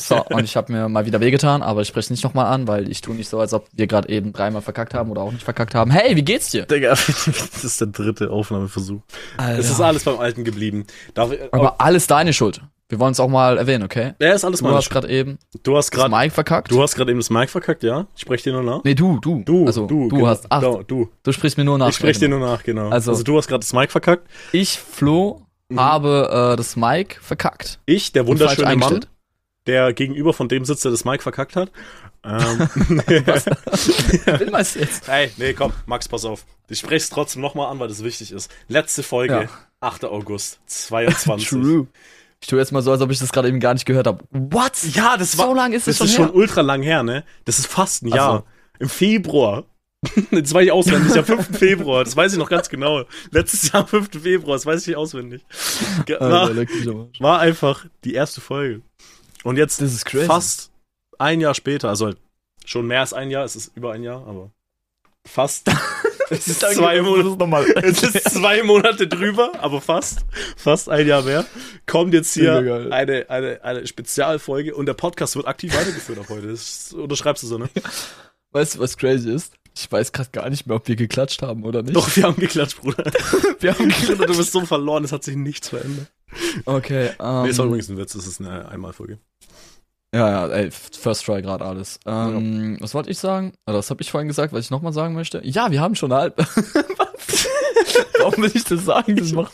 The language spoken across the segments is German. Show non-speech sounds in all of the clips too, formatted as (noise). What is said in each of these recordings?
So, und ich habe mir mal wieder wehgetan, aber ich spreche es nicht nochmal an, weil ich tue nicht so, als ob wir gerade eben dreimal verkackt haben oder auch nicht verkackt haben. Hey, wie geht's dir? Digga, (laughs) das ist der dritte Aufnahmeversuch. Alter. Es ist alles beim Alten geblieben. Darf ich, aber alles deine Schuld. Wir wollen es auch mal erwähnen, okay? ja, ist alles Du meine hast Schuld. gerade eben Du hast das gerade Mike verkackt. du hast gerade eben das Mic verkackt, ja? Ich sprech dir nur nach. nee, du, du. Du, also, du, genau. hast, ach, du, du. du sprichst mir nur nach. Ich sprech Ja, dir genau. nur nach, genau. Also- Also, du hast gerade das Mic verkackt. Ich, Flo, Mhm. habe äh, das Mike verkackt. Ich, der wunderschöne Mann. Der gegenüber von dem sitzt, der das Mic verkackt hat. Ähm, (laughs) (laughs) Will man's jetzt? hey, nee, komm, Max, pass auf. Ich spreche es trotzdem nochmal an, weil das wichtig ist. Letzte Folge, Ja. 8. August (laughs) 22. True. Ich tue jetzt mal so, als ob ich das gerade eben gar nicht gehört habe. What? Ja, das war. So lang ist das es schon ist her? schon ultra lang her, ne? Das ist fast ein Jahr. Im Februar. Das weiß ich auswendig, am 5. Februar, das weiß ich noch ganz genau. Letztes Jahr am 5. Februar, das weiß ich auswendig. Ge- Alter, War, war einfach die erste Folge. Und jetzt Das ist crazy. fast ein Jahr später, also schon mehr als ein Jahr, es ist über ein Jahr, aber fast. (laughs) es ist zwei Monate. (laughs) Es ist zwei Monate drüber, aber fast, fast ein Jahr mehr. Kommt jetzt hier eine, eine, eine Spezialfolge und der Podcast wird aktiv weitergeführt ab heute. Das unterschreibst du so, ne? Weißt du, was crazy ist? Ich weiß gerade gar nicht mehr, ob wir geklatscht haben oder nicht. Doch, wir haben geklatscht, Bruder. (laughs) wir haben geklatscht. Du bist so verloren, es hat sich nichts verändert. Okay, ähm, nee, es war übrigens ein Witz, das ist eine Einmalfolge. ja, ja, ey, First Try gerade alles. Ähm, Was wollte ich sagen? Oder was habe ich vorhin gesagt, was ich nochmal sagen möchte? Ja, wir haben schon eine halbe. Was? (laughs) Warum will ich das sagen? Das macht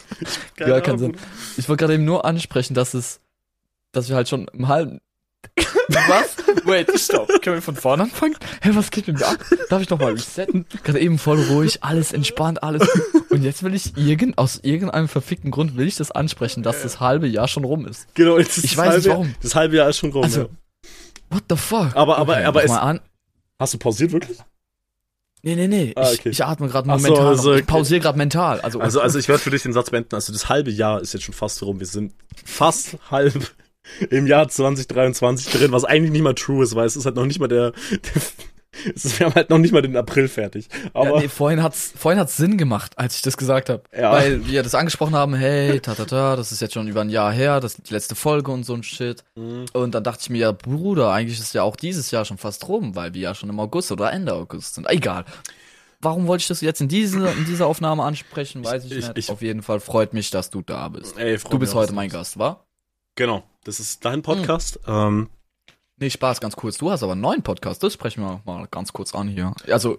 gar keinen Ahnung, Sinn. Ich wollte gerade eben nur ansprechen, dass es, dass wir halt schon im halben. (laughs) was? Wait, stopp. Können wir von vorne anfangen? Hä, was geht mit mir ab? Darf ich nochmal resetten? Gerade eben voll ruhig, alles entspannt, alles. Und jetzt will ich irgend, aus irgendeinem verfickten Grund will ich das ansprechen, dass das halbe Jahr schon rum ist. Genau, jetzt ist Ich das weiß nicht halbe, warum. Das halbe Jahr ist schon rum. Also, ja. What the fuck? Aber- aber- aber mach es- mal an. Hast du pausiert wirklich? Nee, nee, nee. Ah, ich, okay. ich atme gerade nur so, mental. also, noch. Ich okay. pausiere gerade mental. Also, Also, also ich werde für dich den Satz beenden. Also das halbe Jahr ist jetzt schon fast rum. Wir sind fast halb im Jahr 2023 drin, was eigentlich nicht mal true ist, weil es ist halt noch nicht mal der, der es ist, wir haben halt noch nicht mal den April fertig. Aber ja, nee, vorhin hat's, vorhin hat's Sinn gemacht, als ich das gesagt habe. Ja. Weil wir das angesprochen haben, hey, ta, ta, ta, das ist jetzt schon über ein Jahr her, das ist die letzte Folge und so ein Shit. Mhm. Und dann dachte ich mir, ja, Bruder, eigentlich ist ja auch dieses Jahr schon fast rum, weil wir ja schon im August oder Ende August sind. Egal. Warum wollte ich das jetzt in, diese, in dieser Aufnahme ansprechen, weiß ich, Ich- nicht. ich- Auf jeden Fall freut mich, dass du da bist. ey, Du bist heute mein Gast, wa? Genau, das ist dein Podcast. Ähm, Nee, Spaß, ganz kurz. Du hast aber einen neuen Podcast, das sprechen wir mal ganz kurz an hier. Also,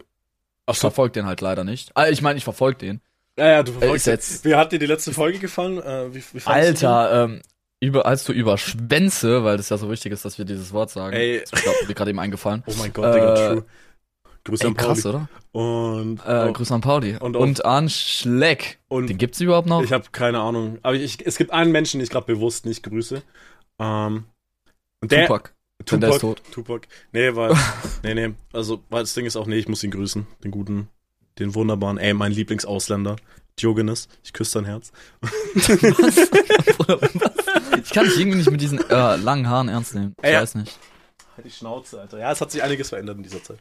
ach ich verfolge den halt leider nicht. Ah, ich meine, ich verfolge den. ja, ja, du Äh, ist verfolgst jetzt- Wie hat dir die letzte Folge gefallen? Äh, wie, wie Alter, ähm, über, als du über Schwänze, weil das ja so wichtig ist, dass wir dieses Wort sagen. Ey. Ich glaube, mir gerade eben eingefallen. Oh mein Gott, Digga, Äh, true. Grüße Ey, an Pauli. krass, oder? Und, Äh, oh, Grüße an Pauli. Und Und, an Schleck. und Den gibt's überhaupt noch? Ich habe keine Ahnung. Aber ich, es gibt einen Menschen, den ich gerade bewusst nicht grüße. Ähm, und der, Tupac. Denn der ist tot. Tupac. Nee, weil, (laughs) nee, nee. Also, weil das Ding ist auch, nee, ich muss ihn grüßen. Den guten, den wunderbaren, ey, mein Lieblingsausländer. Diogenes. Ich küsse dein Herz. (laughs) Ich kann dich irgendwie nicht mit diesen äh, langen Haaren ernst nehmen. Ich Ey, weiß nicht. Halt die Schnauze, Alter. Ja, es hat sich einiges verändert in dieser Zeit.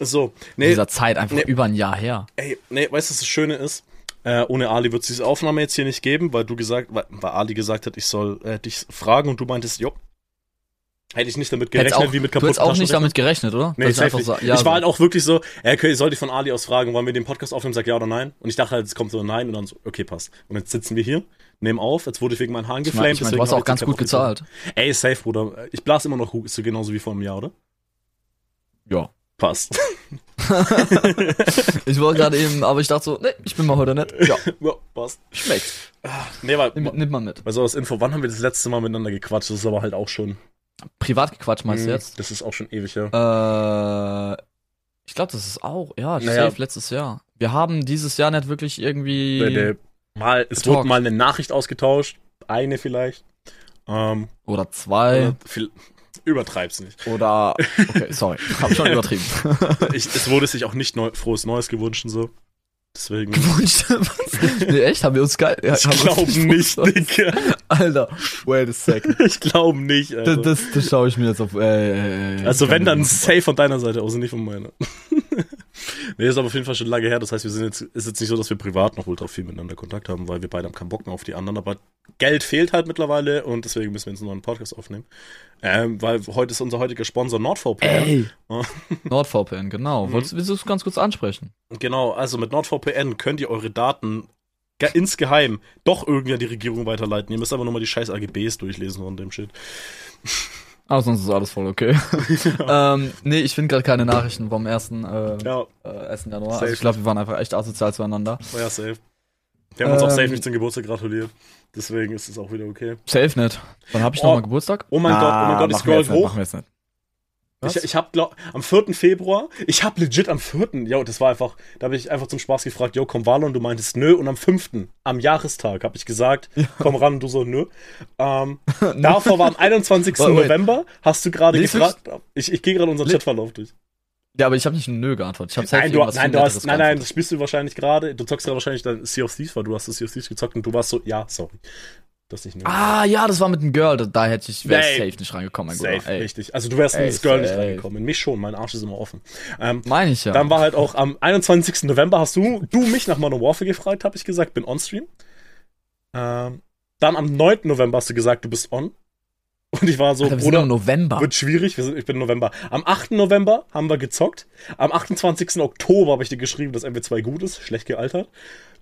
So, In nee, dieser Zeit einfach Nee. über ein Jahr her. ey, nee, weißt du, was das Schöne ist? Äh, ohne Ali wird es diese Aufnahme jetzt hier nicht geben, weil du gesagt, weil, weil Ali gesagt hat, ich soll äh, dich fragen und du meintest, jo. Hätte ich nicht damit gerechnet, auch, wie mit du hättest kaputten auch nicht damit gerechnet, oder? Nee, ich einfach sa- ja, ich war so. halt auch wirklich so, äh, okay, soll ich von Ali aus fragen, wollen wir den Podcast aufnehmen, sag ja oder nein? Und ich dachte halt, es kommt so nein und dann so, okay, passt. Und jetzt sitzen wir hier, nehmen auf, jetzt wurde ich wegen meinen Haaren Ich geflamed. ich mein, deswegen du hast auch ich ganz gut gezahlt. Ey, safe, Bruder. Ich blase immer noch gut, ist so genauso wie vor einem Jahr, oder? Ja. Passt. (laughs) Ich wollte gerade eben, aber ich dachte so, nee, ich bin mal heute nett. Ja, ja, passt. schmeckt. Nee, weil, Nimm, nimmt man mit. also als Info, wann haben wir das letzte Mal miteinander gequatscht? Das ist aber halt auch schon. Privat gequatscht meinst du Mh, jetzt? Das ist auch schon ewig, ja. Äh, ich glaube, das ist auch, ja, Naja. safe letztes Jahr. Wir haben dieses Jahr nicht wirklich irgendwie. Der, der, mal, es Talk. wurde mal eine Nachricht ausgetauscht. Eine vielleicht. Ähm, Oder zwei. oder viel, übertreib's nicht. Oder. Okay, sorry. Hab schon (laughs) übertrieben. Ich, es wurde sich auch nicht neu, frohes Neues gewünscht und so. Deswegen. Gewünscht. (laughs) Was? nee, echt? Haben wir uns geil. Ich glaube nicht, Digga. Alter, wait a second. (laughs) Ich glaube nicht, Das, Alter. das, das schaue ich mir jetzt auf. Äh, äh, äh, also wenn, dann safe von deiner Seite aus und nicht von meiner. Nee, ist aber auf jeden Fall schon lange her. Das heißt, wir sind jetzt, ist jetzt nicht so, dass wir privat noch ultra viel miteinander Kontakt haben, weil wir beide haben keinen Bock mehr auf die anderen. Aber Geld fehlt halt mittlerweile und deswegen müssen wir jetzt einen neuen Podcast aufnehmen. Ähm, weil heute ist unser heutiger Sponsor NordVPN. Ey. (laughs) NordVPN, genau. Wolltest, willst du es ganz kurz ansprechen? Genau, also mit NordVPN könnt ihr eure Daten ge- insgeheim doch irgendwie an die Regierung weiterleiten. Ihr müsst aber nochmal die scheiß AGBs durchlesen von dem Shit. (laughs) Aber sonst ist alles voll okay. (laughs) ähm, nee, ich finde gerade keine Nachrichten vom 1. Äh, Ja, äh, 1. Januar. Safe. Also ich glaube, wir waren einfach echt asozial zueinander. war ja safe. Wir haben uns auch Ähm. safe nicht zum Geburtstag gratuliert. Deswegen ist es auch wieder okay. Safe nicht. Wann habe ich Oh. nochmal Geburtstag? Oh mein Gott, oh mein Gott, ich scroll hoch. Machen wir jetzt nicht. Was? Ich, ich hab glaub, am 4. Februar, ich hab legit am 4. Ja, das war einfach, da habe ich einfach zum Spaß gefragt, yo, komm Valon, du meintest nö. Und am 5. am Jahrestag habe ich gesagt, komm ran, und du so nö. Ähm, (laughs) davor war am 21. Wait, wait. November, hast du gerade gefragt, ich, ich gehe gerade unseren Nee. Chatverlauf durch. Ja, aber ich habe nicht Nö geantwortet. Ich habe Nein, du, irgendwas nein, du hast, nein, nein, das spielst du wahrscheinlich gerade, du zockst gerade wahrscheinlich dann Sea of Thieves, weil du hast das Sea of Thieves gezockt und du warst so, ja, sorry. Das nicht nö. Ah, ja, das war mit dem Girl. Da, da hätte ich, wäre safe nicht reingekommen, mein Safe. Ey, richtig. Also du wärst in Ey, das Girl nicht safe. reingekommen. In mich schon, mein Arsch ist immer offen. Ähm, meine ich ja. Dann war halt auch am 21. November hast du, du mich nach Modern Warfare gefragt, habe ich gesagt, bin on Stream. Ähm, dann am 9. November hast du gesagt, du bist on. Und ich war so, Alter, wir Bruder, November. wird schwierig, wir sind, ich bin November. Am 8. November haben wir gezockt. Am 28. Oktober habe ich dir geschrieben, dass MW2 gut ist, schlecht gealtert.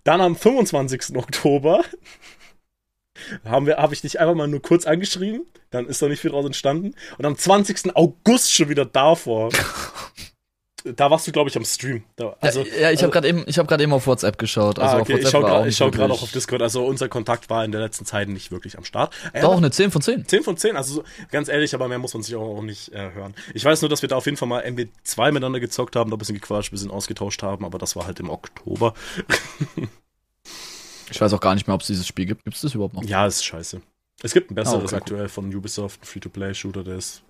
Dann am 25. Oktober haben wir, habe ich dich einfach mal nur kurz angeschrieben. Dann ist da nicht viel draus entstanden. Und am 20. August schon wieder davor. (laughs) da warst du, glaube ich, am Stream. Da, also, ja, ja, ich also- habe gerade eben, ich habe gerade eben auf WhatsApp geschaut. Also ah, auf okay, ich WhatsApp schaue war gerade nicht schau wirklich- auch auf Discord. Also unser Kontakt war in der letzten Zeit nicht wirklich am Start. Äh, Doch, eine 10 von 10. 10 von 10, also so- ganz ehrlich, aber mehr muss man sich auch, auch nicht äh, hören. Ich weiß nur, dass wir da auf jeden Fall mal MW2 miteinander gezockt haben, da ein bisschen gequatscht, ein bisschen ausgetauscht haben, aber das war halt im Oktober. (laughs) Ich weiß auch gar nicht mehr, ob es dieses Spiel gibt. Gibt es das überhaupt noch? Ja, ist scheiße. Es gibt ein besseres Ah, okay, aktuell von Ubisoft, ein Free-to-Play-Shooter, der ist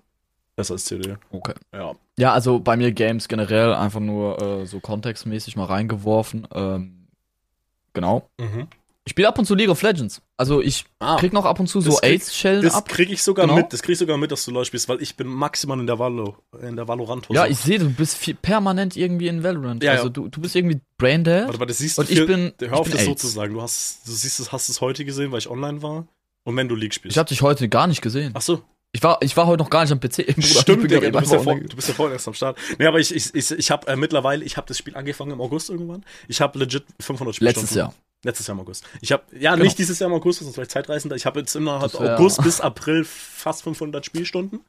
besser als CD. Okay. Ja. Ja, also bei mir Games generell einfach nur äh, so kontextmäßig mal reingeworfen. Ähm, genau. Mhm. Ich spiele ab und zu League of Legends. Also ich Ah, krieg noch ab und zu so Das Ace-Schellen das ab. krieg ich sogar Genau. mit, das krieg ich sogar mit, dass du LoL spielst, weil ich bin maximal in der Valo, in der valorant Ja, ich sehe, du bist viel, permanent irgendwie in Valorant. Ja, also ja. Du, du bist irgendwie Braindead. Warte mal, das siehst Und du ich viel- bin- Hör ich auf, bin das so zu sagen. Du hast, du siehst es, hast es heute gesehen, weil ich online war. Und wenn du League spielst. Ich habe dich heute gar nicht gesehen. Ach so, Ich war, ich war heute noch gar nicht am PC. (laughs) Bruder, ich Stimmt, Digga, du bist, ja vor, du bist ja vorhin erst am Start. Nee, aber ich, ich, ich, ich habe äh, mittlerweile, ich habe das Spiel angefangen im August irgendwann. Ich habe legit 500 Spielstunden. Letztes Jahr. Letztes Jahr im August. Ich habe, ja, Genau. nicht dieses Jahr im August, sonst vielleicht Zeitreisender. Ich habe jetzt innerhalb Das wär- August bis April fast 500 Spielstunden.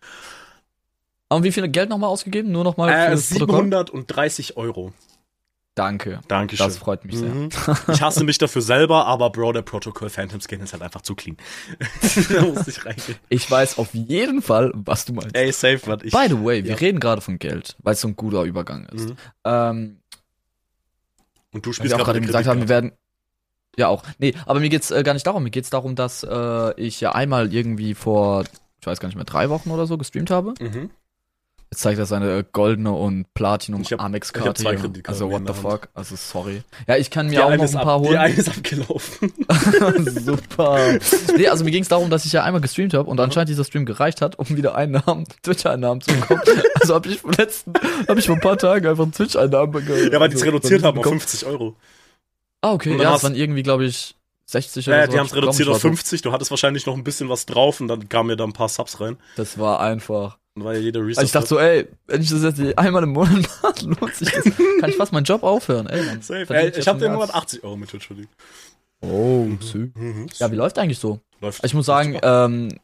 Aber wie viel Geld nochmal ausgegeben? Nur nochmal Äh, für das Protokoll? 730 Euro. Danke. Dankeschön. Das freut mich sehr. Mhm. Ich hasse mich dafür selber, aber Bro, der Protocol Phantom Skin ist halt einfach zu clean. (laughs) da muss ich reingehen. Ich weiß auf jeden Fall, was du meinst. Ey, safe, was ich. By the way, wir Ja. reden gerade von Geld, weil es so ein guter Übergang ist. Mhm. Ähm, Und du spielst wir auch gerade gesagt haben, wir werden. Ja, auch. Nee, aber mir geht's äh, gar nicht darum. Mir geht's darum, dass äh, ich ja einmal irgendwie vor, ich weiß gar nicht mehr, drei Wochen oder so gestreamt habe. Mhm. Jetzt zeigt er seine äh, goldene und Platinum Ich hab- Amex ich hab zwei Also what the Hand. fuck? Also sorry. Ja, ich kann mir Die auch noch ein ab- paar Die holen. eine ist abgelaufen. (laughs) (laughs) Super. Nee, also mir ging's darum, dass ich ja einmal gestreamt habe und anscheinend dieser Stream gereicht hat, um wieder Einnahmen, (laughs) Twitch-Einnahmen zu bekommen. also habe ich vor letzten, habe ich vor ein paar Tagen einfach Twitch-Einnahmen bekommen. Ja, weil die es reduziert haben auf bekommen. 50 Euro. Ah, okay. Und dann Ja, es waren irgendwie, glaube ich, 60 Ja, oder ja so. die hab haben es ich reduziert Ich auf war 50. Du hattest wahrscheinlich noch ein bisschen was drauf und dann kamen mir da ein paar Subs rein. Das war einfach. Ja jeder Reset. Also ich dachte so, ey, wenn ich das jetzt einmal im Monat (laughs) mache, lohnt sich das. Kann ich fast meinen Job aufhören, ey, Mann. Safe. Ey, ja ich habe den Monat als- 80 Euro mit Twitch verdient. Oh, süß. Mhm. Ja, wie läuft eigentlich so? Läuft. Ich muss sagen, ähm,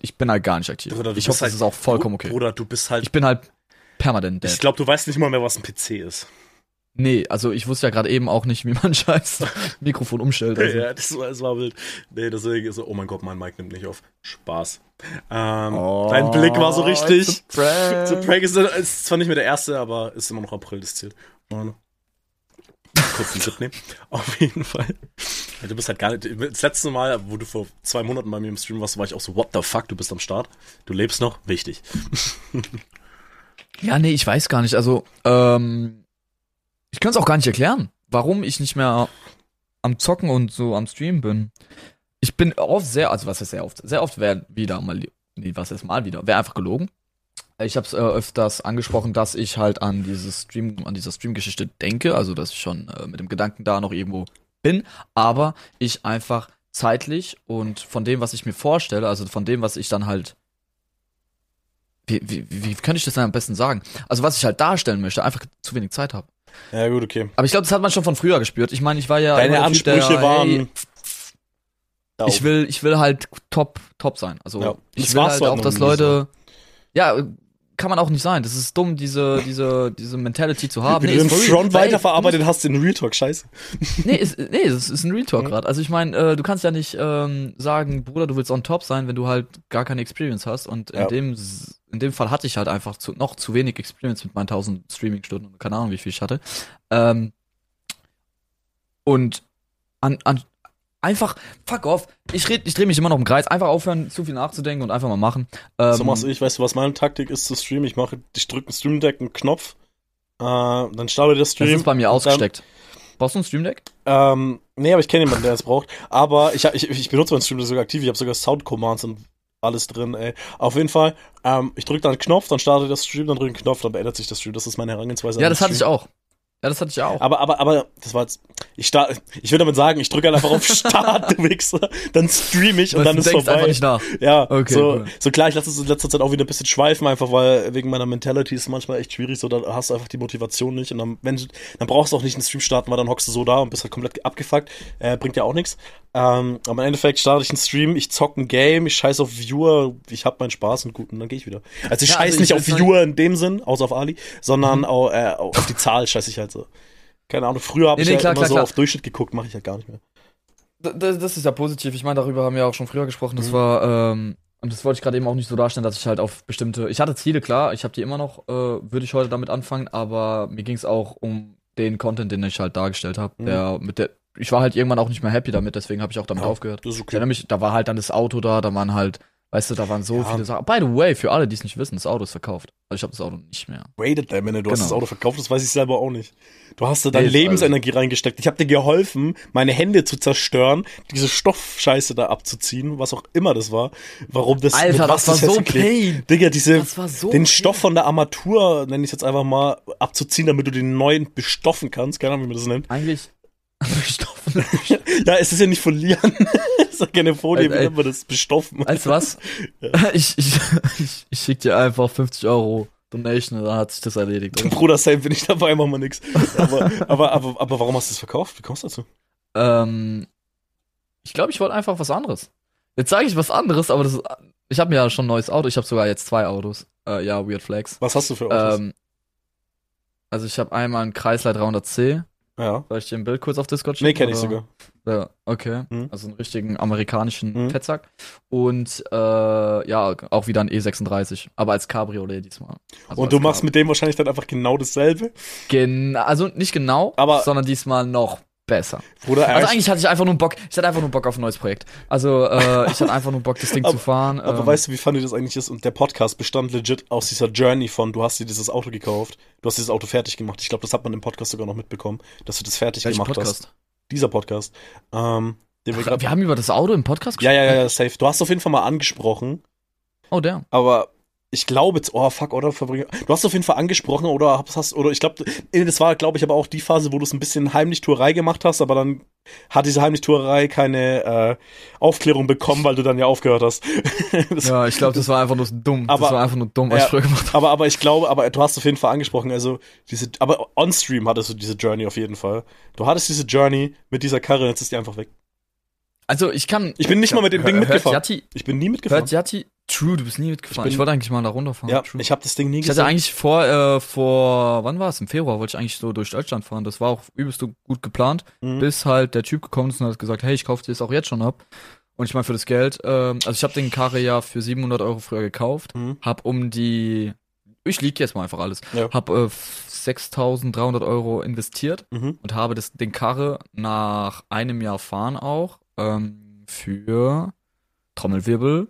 ich bin halt gar nicht aktiv. Bruder, ich hoffe, das halt- ist auch vollkommen okay. Bruder, du bist halt. Ich bin halt permanent Ich dead. glaube, du weißt nicht mal mehr, was ein PC ist. Nee, also ich wusste ja gerade eben auch nicht, wie man (laughs) scheiß Mikrofon umstellt. Also. Ja, das war, das war wild. Nee, deswegen ist so, oh mein Gott, mein Mic nimmt nicht auf. Spaß. Ähm, Oh, dein Blick war so richtig. a prank. So Prank ist, ist zwar nicht mehr der erste, aber ist immer noch April, das zählt. Warte. Kurz einen Tipp nehmen. (laughs) Auf jeden Fall. Du bist halt gar nicht. Das letzte Mal, wo du vor zwei Monaten bei mir im Stream warst, war ich auch so, what the fuck, du bist am Start. Du lebst noch, wichtig. (laughs) Ja, nee, ich weiß gar nicht. Also, ähm, ich kann es auch gar nicht erklären, warum ich nicht mehr am Zocken und so am Stream bin. Ich bin oft sehr, also was ist sehr oft, sehr oft wäre wieder mal, nee, was ist mal wieder, wäre einfach gelogen. Ich habe es äh, öfters angesprochen, dass ich halt an dieses Stream, an dieser Stream-Geschichte denke, also dass ich schon äh, mit dem Gedanken da noch irgendwo bin, aber ich einfach zeitlich und von dem, was ich mir vorstelle, also von dem, was ich dann halt wie, wie, wie könnte ich das dann am besten sagen? Also was ich halt darstellen möchte, einfach zu wenig Zeit habe. Ja, gut, okay. Aber ich glaube, das hat man schon von früher gespürt. Ich meine, ich war ja Deine Typ, Ansprüche der, waren. hey, ich will, ich will halt top, top sein. Also Ja, ich will halt auch, dass Leute, ja, kann man auch nicht sein. Das ist dumm, diese, diese, diese Mentality zu haben. Wie Nee, du den for real. Front Weil, ey, weiterverarbeitet hast in Real Talk, scheiße. Nee, ist, nee, das ist ein Real Talk Mhm. gerade. Also ich meine, äh, du kannst ja nicht ähm, sagen, Bruder, du willst on top sein, wenn du halt gar keine Experience hast. Und in Ja. dem s- in dem Fall hatte ich halt einfach zu, noch zu wenig Experience mit meinen 1000 Streaming-Stunden und keine Ahnung, wie viel ich hatte. Ähm, und an, an einfach fuck off. Ich red, ich drehe mich immer noch im Kreis. Einfach aufhören, zu viel nachzudenken und einfach mal machen. Ähm, so machst du ich, weißt du, was meine Taktik ist zu streamen? Ich mache, ich drücke einen Stream Deck einen Knopf, äh, dann startet der Stream. das ist bei mir ausgesteckt. Brauchst du ein Stream Deck? Ähm, nee, aber ich kenne jemanden, der das braucht. Aber ich, ich, ich benutze meinen Stream Deck sogar aktiv. Ich habe sogar Sound Commands und alles drin, ey. Auf jeden Fall, ähm, ich drücke dann einen Knopf, dann startet der Stream, dann drücke ich einen Knopf, dann beendet sich der Stream. Das ist meine Herangehensweise. Ja, das hatte ich auch. Ja, das hatte ich auch. Aber, aber, aber, das war jetzt, ich start, ich will damit sagen, ich drücke halt einfach auf Start, (laughs) du Wichser, dann stream ich und Weißt dann ist vorbei. einfach nicht nach. Ja, Okay, so, cool. so klar, ich lasse es in letzter Zeit auch wieder ein bisschen schweifen, einfach weil wegen meiner Mentality ist es manchmal echt schwierig, so da hast du einfach die Motivation nicht und dann, wenn, dann brauchst du auch nicht einen Stream starten, weil dann hockst du so da und bist halt komplett abgefuckt, äh, bringt ja auch nichts. Ähm, aber im Endeffekt starte ich einen Stream, ich zock ein Game, ich scheiß auf Viewer, ich hab meinen Spaß und gut und dann gehe ich wieder. Also ich Ja, scheiß also nicht ich auf Viewer in dem Sinn, außer auf Ali, sondern Mhm. auch, äh, auf die Zahl scheiß ich halt so. Keine Ahnung, früher habe Nee, ich nee, klar, immer klar, so klar. auf Durchschnitt geguckt, mache ich halt gar nicht mehr. Das, das ist ja positiv. Ich meine, darüber haben wir auch schon früher gesprochen. Das Mhm. war, ähm, und das wollte ich gerade eben auch nicht so darstellen, dass ich halt auf bestimmte. Ich hatte Ziele, klar, ich habe die immer noch, äh, würde ich heute damit anfangen, aber mir ging es auch um den Content, den ich halt dargestellt habe. Mhm. Der mit der. Ich war halt irgendwann auch nicht mehr happy damit, deswegen habe ich auch damit Ja, aufgehört. Das ist Ich okay. erinnere mich, da war halt dann das Auto da, da waren halt, weißt du, da waren so Ja. viele Sachen. By the way, für alle, die es nicht wissen, das Auto ist verkauft. Also ich habe das Auto nicht mehr. Waited a minute, du hast Genau. das Auto verkauft, das weiß ich selber auch nicht. Du hast da deine Nee, Lebensenergie reingesteckt. Ich habe dir geholfen, meine Hände zu zerstören, diese Stoffscheiße da abzuziehen, was auch immer das war. Warum das Alter, das war so jetzt geklebt- pain. Digga, diese Das war so den pain. Stoff von der Armatur, nenne ich jetzt einfach mal, abzuziehen, damit du den neuen bestoffen kannst. Keine Ahnung, wie man das nennt. Eigentlich. (laughs) Bestoffen. Ja, es ist ja nicht folieren. (laughs) es ist ja keine Folie, wie nennt man das? Bestoffen. Du was? Ich, ich, ich, ich schick dir einfach 50 Euro Donation und dann hat sich das erledigt. Oder? (laughs) Bruder, Sam, bin ich dabei, mach mal nix. Aber, aber, aber, aber warum hast du es verkauft? Wie kommst du dazu? Ähm, ich glaube, ich wollte einfach was anderes. Jetzt sage ich was anderes, aber das ist, ich habe mir ja schon ein neues Auto. Ich habe sogar jetzt zwei Autos. Äh, ja, Weird Flags. Was hast du für Autos? Ähm, also ich habe einmal einen Chrysler 300C. Ja. Soll ich dir ein Bild kurz auf Discord schicken? Nee, kenne ich sogar. Ja, okay. Mhm. Also einen richtigen amerikanischen Mhm. Fettsack. Und äh, ja, auch wieder ein E36, aber als Cabriolet diesmal. Also Und du machst Cabrio. mit dem wahrscheinlich dann einfach genau dasselbe. Gen also nicht genau, Aber- sondern diesmal noch besser. Bruder, Also eigentlich hatte ich einfach nur Bock, ich hatte einfach nur Bock auf ein neues Projekt. Also äh, (laughs) ich hatte einfach nur Bock, das Ding zu fahren. aber ähm, weißt du, wie funny das eigentlich ist? Und der Podcast bestand legit aus dieser Journey von, du hast dir dieses Auto gekauft, du hast dieses Auto fertig gemacht. Ich glaube, das hat man im Podcast sogar noch mitbekommen, dass du das fertig welchen gemacht Podcast? hast. Dieser Podcast. Ähm, den wir Ach, wir haben über das Auto im Podcast ja, ja, ja, ja, safe. Du hast auf jeden Fall mal angesprochen, Oh, der. aber ich glaube jetzt, oh fuck, oder Verbringe. Du hast auf jeden Fall angesprochen oder hast, oder ich glaube, das war, glaube ich, aber auch die Phase, wo du es ein bisschen Heimlichtuerei gemacht hast, aber dann hat diese Heimlichtuerei keine äh, Aufklärung bekommen, weil du dann ja aufgehört hast. (laughs) das, Ja, ich glaube, das war einfach nur dumm. Aber- das war einfach nur dumm, was Ja. ich früher gemacht habe. aber, aber ich glaube, aber du hast auf jeden Fall angesprochen, also diese, aber on-stream hattest du diese Journey auf jeden Fall. Du hattest diese Journey mit dieser Karre, jetzt ist die einfach weg. Also ich kann. Ich bin nicht mal mit dem Ding mitgefahren. Yati, Ich bin nie mitgefahren. hört Yati, true, du bist nie mitgefahren. Ich Ich, wollte eigentlich mal da runterfahren. ja, true. ich habe das Ding nie Ich hatte gesehen. eigentlich vor, äh, vor, wann war es? Im Februar wollte ich eigentlich so durch Deutschland fahren. Das war auch übelst gut geplant, Mhm. bis halt der Typ gekommen ist und hat gesagt, hey, ich kaufe dir das auch jetzt schon ab. Und ich meine, für das Geld, ähm, also ich habe den Karre ja für 700 Euro früher gekauft, Mhm. hab um die, ich lieg jetzt mal einfach alles, Ja. hab äh, 6.300 Euro investiert Mhm. und habe das, den Karre nach einem Jahr fahren auch ähm, für Trommelwirbel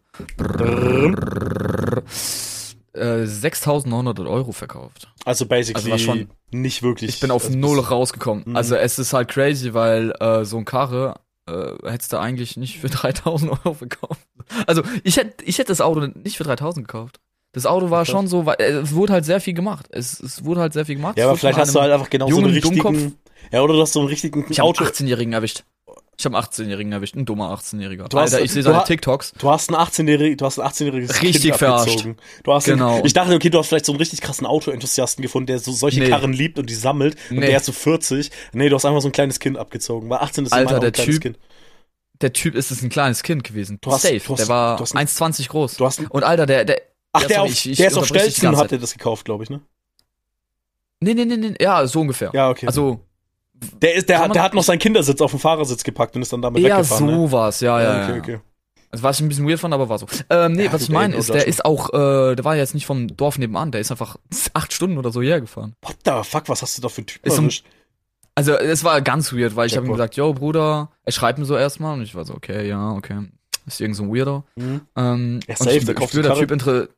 äh, 6.900 Euro verkauft. Also basically Also war schon- nicht wirklich. Ich bin auf null rausgekommen. Mhm. Also es ist halt crazy, weil äh, so ein Karre äh, hättest du eigentlich nicht für (laughs) 3.000 Euro verkauft. Also ich hätte ich hätte das Auto nicht für 3.000 gekauft. Das Auto war schon so, äh, es wurde halt sehr viel gemacht. Es, es wurde halt sehr viel gemacht. Ja, aber vielleicht hast du halt einfach genau so einen richtigen. Dummkopf. Ja, oder du hast so einen richtigen Ich habe Auto. einen 18-Jährigen erwischt. Ich habe einen 18-Jährigen erwischt, ein dummer 18-Jähriger. Du hast- Alter, ich sehe seine TikToks. Du hast ein 18-jähriges, du hast ein 18-jähriges Richtig kind verarscht. abgezogen. Du hast Genau. Einen, ich dachte, okay, du hast vielleicht so einen richtig krassen Autoenthusiasten gefunden, der so solche Nee. Karren liebt und die sammelt. Und Nee. der ist so 40. Nee, du hast einfach so ein kleines Kind abgezogen. Weil 18 ist Alter, der ein kleines Typ- Kind. Der Typ ist es ein kleines Kind gewesen. Du hast- Safe. du hast- der war du hast ein- 1,20 groß. Du hast Und Alter, der, der. ach, der, sorry, auf, ich- ich der ist auf Stelzen, hat er das gekauft, glaube ich, ne? Nee, nee, nee, nee. Ja, so ungefähr. Ja, okay. Also, der, ist, der, der hat noch seinen Kindersitz auf den Fahrersitz gepackt und ist dann damit eher weggefahren. ne? so war's. Ja, ja, ja. okay, okay. Also, was ich ein bisschen weird fand, aber war so. Ähm, nee, Ja, was ich meine ist, der ist auch, äh, der war jetzt nicht vom Dorf nebenan, der ist einfach (laughs) acht Stunden oder so hierher gefahren. What the fuck, was hast du da für einen Typen Ist erwischt? Also, es war ganz weird, weil ich habe ihm gesagt, yo, Bruder, er schreibt mir so erstmal und ich war so, okay, ja, okay. Ist irgend so ein Weirdo. Hm? Ähm, Ja, und safe, ich, der ich spür, der. Typ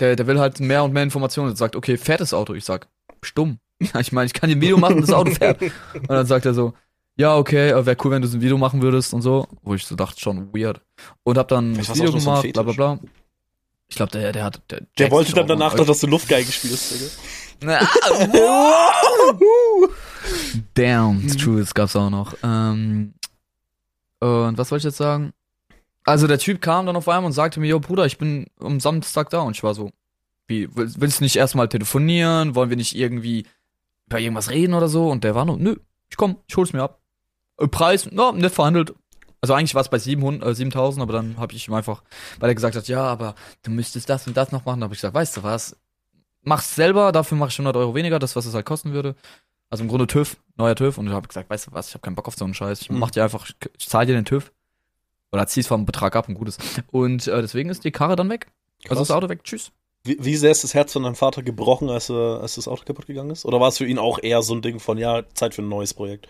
der, der will halt mehr und mehr Informationen und sagt, okay, fährt das Auto? Ich sag, stumm. (laughs) Ja, ich meine, ich kann dir ein Video machen, das Auto fährt. Und dann sagt er so, ja, okay, äh, wäre cool, wenn du so ein Video machen würdest und so. Wo ich so dachte, schon weird. Und hab dann Vielleicht das war's Video auch nur so ein gemacht, bla bla bla. Ich glaube, der, der hat. Der, Der wollte dann danach noch, dass du Luftgeige spielst, Digga. Na, (laughs) Damn, it's true, das gab's auch noch. Ähm, und was wollte ich jetzt sagen? Also der Typ kam dann auf einmal und sagte mir, yo Bruder, ich bin am Samstag da und ich war so, wie, will- willst du nicht erstmal telefonieren? Wollen wir nicht irgendwie über irgendwas reden oder so? Und der war nur, nö, ich komm, ich hol's mir ab. Äh, Preis, na, nett verhandelt. Also eigentlich war es bei 700, äh, 7000, aber dann habe ich ihm einfach, weil er gesagt hat, ja, aber du müsstest das und das noch machen, habe ich gesagt, weißt du was, mach's selber, dafür mache ich 100 Euro weniger, das, was es halt kosten würde. Also im Grunde TÜV, neuer TÜV. Und ich habe gesagt, weißt du was, ich habe keinen Bock auf so einen Scheiß. Ich Mhm. mach dir einfach, ich, ich zahle dir den TÜV. Oder zieh's vom Betrag ab, ein gutes. Und äh, deswegen ist die Karre dann weg. Also das Krass. Auto weg, tschüss. Wie, wie sehr ist das Herz von deinem Vater gebrochen, als, äh, als das Auto kaputt gegangen ist? Oder war es für ihn auch eher so ein Ding von, ja, Zeit für ein neues Projekt?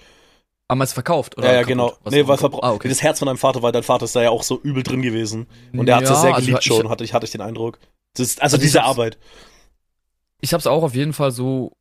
Aber es verkauft, oder? ja, ja, kaputt? genau. Was nee, weil verbra- ah, okay. das Herz von deinem Vater, weil dein Vater ist da ja auch so übel drin gewesen. Und er hat es ja sehr also geliebt ich, schon, hatte ich, hatte ich den Eindruck. Ist, also, Also ich diese hab's- Arbeit. Ich hab's auch auf jeden Fall so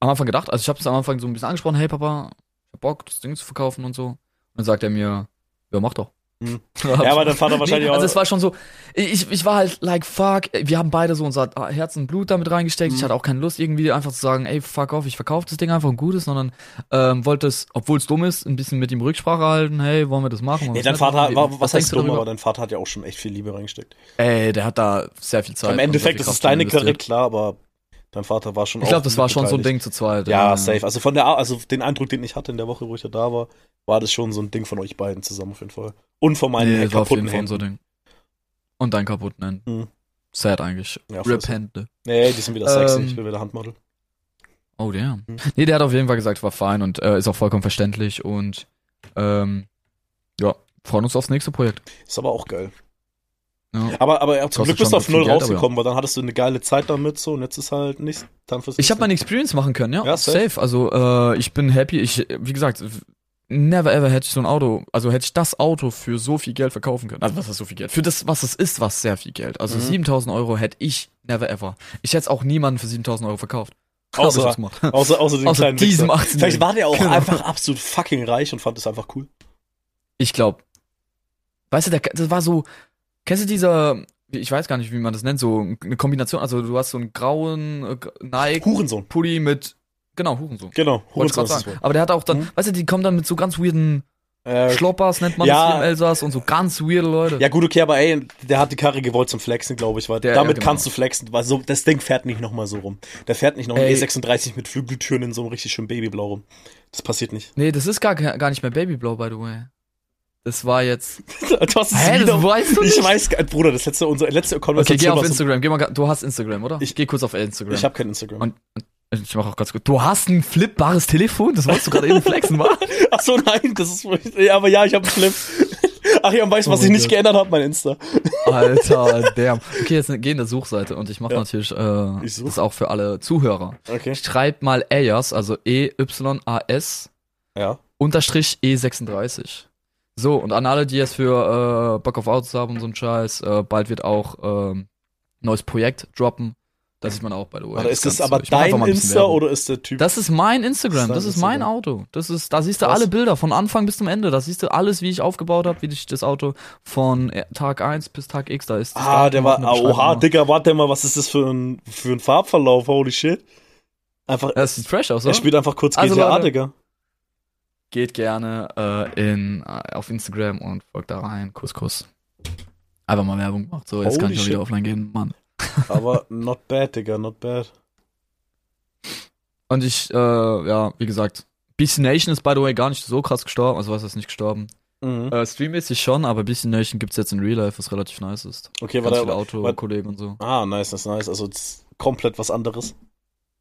am Anfang gedacht. Also ich hab's am Anfang so ein bisschen angesprochen, hey Papa, ich hab Bock, das Ding zu verkaufen und so. Und dann sagt er mir, ja, mach doch. Hm. Ja, aber (laughs) dein Vater wahrscheinlich nee, Also auch. es war schon so, ich, ich war halt like, fuck, wir haben beide so unser Herz und Blut damit reingesteckt. Ich Mhm. hatte auch keine Lust irgendwie einfach zu sagen, ey, fuck off, ich verkaufe das Ding einfach und gutes, sondern ähm, wollte es, obwohl es dumm ist, ein bisschen mit ihm Rücksprache halten, hey, wollen wir das machen? Nee, dein Vater war, was, denkst heißt du dumm, darüber? aber dein Vater hat ja auch schon echt viel Liebe reingesteckt. Ey, der hat da sehr viel Zeit. Im Endeffekt ist es deine. Karre, klar, aber dein Vater war schon Ich glaube, das war schon so ein. Ding zu zweit. Ja, safe. Also von der, also den Eindruck, den ich hatte in der Woche, wo ich da da war, war das schon so ein Ding von euch beiden zusammen auf jeden Fall. Und von meinen Nee, auf jeden kaputten Fall Händen. so ein Ding. Und dein kaputten Händen. Mhm. Sad eigentlich. Ja, sad. Hände. Nee, die sind wieder sexy. Ähm, Ich will wieder Handmodel. Oh, damn. Mhm. Nee, der hat auf jeden Fall gesagt, war fein und äh, ist auch vollkommen verständlich und ähm, ja, freuen uns aufs nächste Projekt. Ist aber auch geil. Ja. Aber, aber ja, zum Glück bist du auf null rausgekommen, weil dann hattest du eine geile Zeit damit so und jetzt ist halt nicht dann fürs Ich habe meine Experience machen können, ja. Ja, safe. safe. Also äh, ich bin happy. Ich, wie gesagt, never ever hätte ich so ein Auto, also hätte ich das Auto für so viel Geld verkaufen können. Also was ist so viel Geld? Für das, was es ist, was sehr viel Geld. Also Mhm. 7000 Euro hätte ich never ever. Ich hätte es auch niemandem für 7000 Euro verkauft. Außer- gemacht. Außer, außer den Außer kleinen diesem Wichser. 18 Vielleicht war der auch Genau. einfach absolut fucking reich und fand es einfach cool. Ich glaube, weißt du, der, das war so, kennst du dieser, ich weiß gar nicht, wie man das nennt, so eine Kombination, also du hast so einen grauen äh, Hurensohn. Nike-Pulli mit, genau, Hurensohn. Genau, Hurensohn. Aber der hat auch dann, Mhm. weißt du, die kommen dann mit so ganz weirden Äh, Schloppers, nennt man ja. das hier im Elsass, und so ganz weirde Leute. ja gut, okay, aber ey, der hat die Karre gewollt zum Flexen, glaube ich, weil Der- damit ja, genau. kannst du flexen, weil so, das Ding fährt nicht nochmal so rum. Der fährt nicht noch ein Ey. E36 mit Flügeltüren in so einem richtig schönen Babyblau rum. Das passiert nicht. Nee, das ist gar, gar nicht mehr Babyblau, by the way. Das war jetzt. (laughs) du hast es Hä, wieder. das weißt du ich nicht? weiß, gar- Bruder, das letzte, unsere letzte Okay, Konversation geh auf Instagram. Geh mal, du hast Instagram, oder? Ich- geh kurz auf Instagram. Ich habe kein Instagram. Und- ich mach auch ganz gut. Du hast ein flipbares Telefon? Das wolltest du gerade eben flexen, wa? (laughs) Ach so, nein, das ist. Ja, aber ja, ich habe einen Flip. Ach ja, und weißt du, was Oh ich mein nicht Gott. geändert habe? Mein Insta. Alter, (laughs) damn. Okay, jetzt geh in der Suchseite und ich mache Ja. natürlich äh, Ich das auch für alle Zuhörer. Okay. Schreib mal Ayas, also E-Y-A-S Ja. unterstrich E36. So, und an alle, die jetzt für äh, Bock auf Autos haben und so ein Scheiß, äh, bald wird auch ähm, neues Projekt droppen. Das sieht man auch bei der Oder ist das Ganz aber dein Insta oder ist der Typ? Das ist mein Instagram, Das das ist ist mein. Auto. Das ist, da siehst du Krass. alle Bilder von Anfang bis zum Ende. Da siehst du alles, wie ich aufgebaut habe, wie ich das Auto von äh, Tag 1 bis Tag X, da ist das ah, der war, oha. Digga, warte mal, was ist das für ein, für ein Farbverlauf? Holy shit. Einfach, Ja, Das sieht fresh aus, er oder? spielt einfach kurz Also, GTA, Leute, Digga. Geht gerne äh, in, äh, auf Instagram und folgt da rein. Kuss, Kuss. Einfach mal Werbung gemacht. So, jetzt Holy kann ich auch wieder offline gehen, Mann. (laughs) Aber not bad, Digga, not bad. Und ich, äh, ja, wie gesagt, BC Nation ist by the way gar nicht so krass gestorben. Also was ist nicht gestorben? Mhm. Äh, streammäßig schon, aber BC Nation gibt's jetzt in Real Life, was relativ nice ist. Okay, Ganz warte. Autokollegen und so. Ah, nice, nice, nice. Also, komplett was anderes.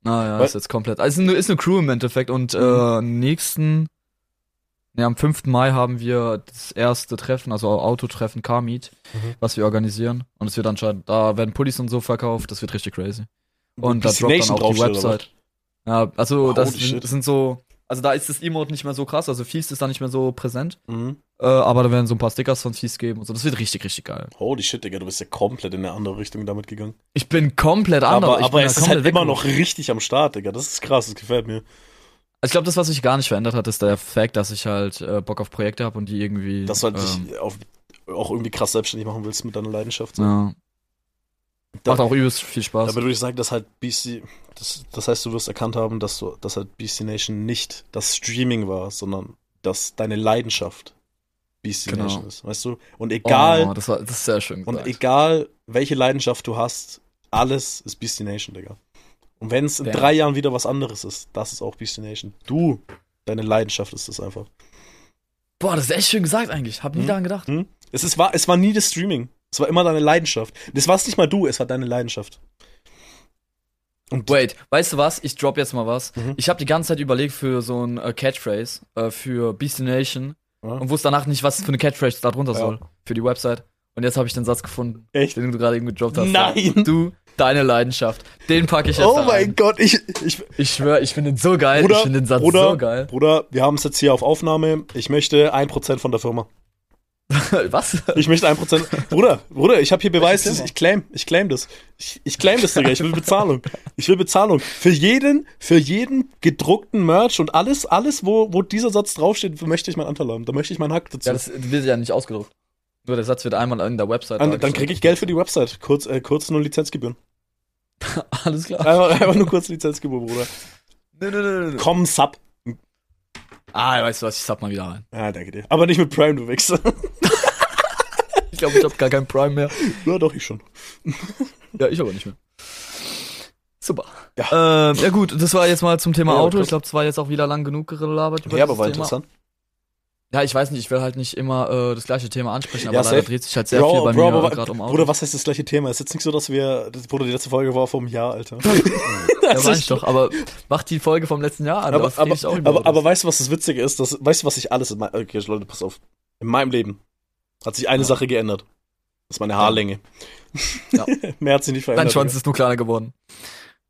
Naja, Weil- ist jetzt komplett. Also ist eine, ist eine Crew im Endeffekt und äh, nächsten, ja, am 5. Mai haben wir das erste Treffen, also Autotreffen Car-Meet, Mhm. was wir organisieren. Und es wird anscheinend, da werden Pullis und so verkauft, das wird richtig crazy. Und da droppt dann auch die Website. Ja, also das Holy sind, das sind so, also da ist das Emote nicht mehr so krass, also Feast ist da nicht mehr so präsent, Mhm. äh, aber da werden so ein paar Stickers von Feast geben und so. Das wird richtig, richtig geil. Holy shit, Digga, du bist ja komplett in eine andere Richtung damit gegangen. Ich bin komplett anders. aber ich aber bin es ist halt immer noch richtig am Start, Digga. Das ist krass, das gefällt mir. Also ich glaube, das, was sich gar nicht verändert hat, ist der Fakt, dass ich halt äh, Bock auf Projekte habe und die irgendwie. Dass du halt ähm, dich auf, auch irgendwie krass selbstständig machen willst mit deiner Leidenschaft. So. ja. Da- Macht auch übelst viel Spaß. Damit würde ich sagen, dass halt BC, das, das heißt, du wirst erkannt haben, dass du, dass halt BC Nation nicht das Streaming war, sondern dass deine Leidenschaft BC Genau. Nation ist, weißt du? Und egal, Oh, das, war, das ist sehr schön und gesagt. egal, welche Leidenschaft du hast, alles ist BC Nation, Digga. Und wenn es in drei Jahren wieder was anderes ist, das ist auch BC Nation. Du, deine Leidenschaft ist es einfach. Boah, das ist echt schön gesagt eigentlich. Hab nie Hm? daran gedacht. Hm? Es, ist, war, es war nie das Streaming. Es war immer deine Leidenschaft. Das war es nicht mal du, es war deine Leidenschaft. Und Wait, weißt du was? Ich drop jetzt mal was. Mhm. Ich habe die ganze Zeit überlegt für so ein äh, Catchphrase äh, für Beastie Nation Ja. und wusste danach nicht, was für eine Catchphrase da drunter Ja. soll für die Website. Und jetzt habe ich den Satz gefunden, echt? den du gerade eben gedroppt hast. Nein. Du, deine Leidenschaft. Den packe ich jetzt Oh mein rein. Gott, ich, ich, Ich schwöre, ich finde den so geil. Bruder, ich finde den Satz Bruder, so geil. Bruder, wir haben es jetzt hier auf Aufnahme. Ich möchte 1% von der Firma. (laughs) was? Ich möchte 1%. Bruder, Bruder, ich habe hier Beweis. Firma? Ich claim, ich claim das. Ich, ich claim das, Digga. Ich will Bezahlung. Ich will Bezahlung. Für jeden, für jeden gedruckten Merch und alles, alles, wo, wo dieser Satz draufsteht, möchte ich meinen Anteil haben. Da möchte ich meinen Hack dazu. Ja, das wird ja nicht ausgedruckt. Nur der Satz wird einmal in der Website. dann dann kriege ich Geld für die Website. Kurz, äh, kurz nur Lizenzgebühren. (laughs) Alles klar. Einfach, einfach nur kurz Lizenzgebühren, Bruder. Nö, nö, nö, nö. Komm, Sub. Ah, weißt du was, ich sub mal wieder rein. Ja, danke dir. Aber nicht mit Prime, du Wichser. (laughs) Ich glaube, ich habe gar keinen Prime mehr. ja, doch, ich schon. (laughs) Ja, ich aber nicht mehr. Super. Ja. Ähm, ja gut, das war jetzt mal zum Thema Ja, Auto. Ich glaube, das war jetzt auch wieder lang genug gelabert. Ja, aber war Thema. interessant. Ja, ich weiß nicht, ich will halt nicht immer äh, das gleiche Thema ansprechen, aber Ja, leider dreht sich halt sehr viel bei mir aber, gerade um Auto. Bruder, was heißt das gleiche Thema? Ist jetzt nicht so, dass wir, das, Bruder, die letzte Folge war vor einem Jahr, Alter. ja, (laughs) Das weiß ich doch, aber mach die Folge vom letzten Jahr an. aber, aber, ich auch aber, aber weißt du, was das Witzige ist? Das, weißt du, was ich alles in meinem, okay, Leute, pass auf. In meinem Leben hat sich eine Ja. Sache geändert. Das ist meine Haarlänge. Ja. (laughs) Mehr hat sich nicht Dein verändert. Schwanz ist nur kleiner geworden.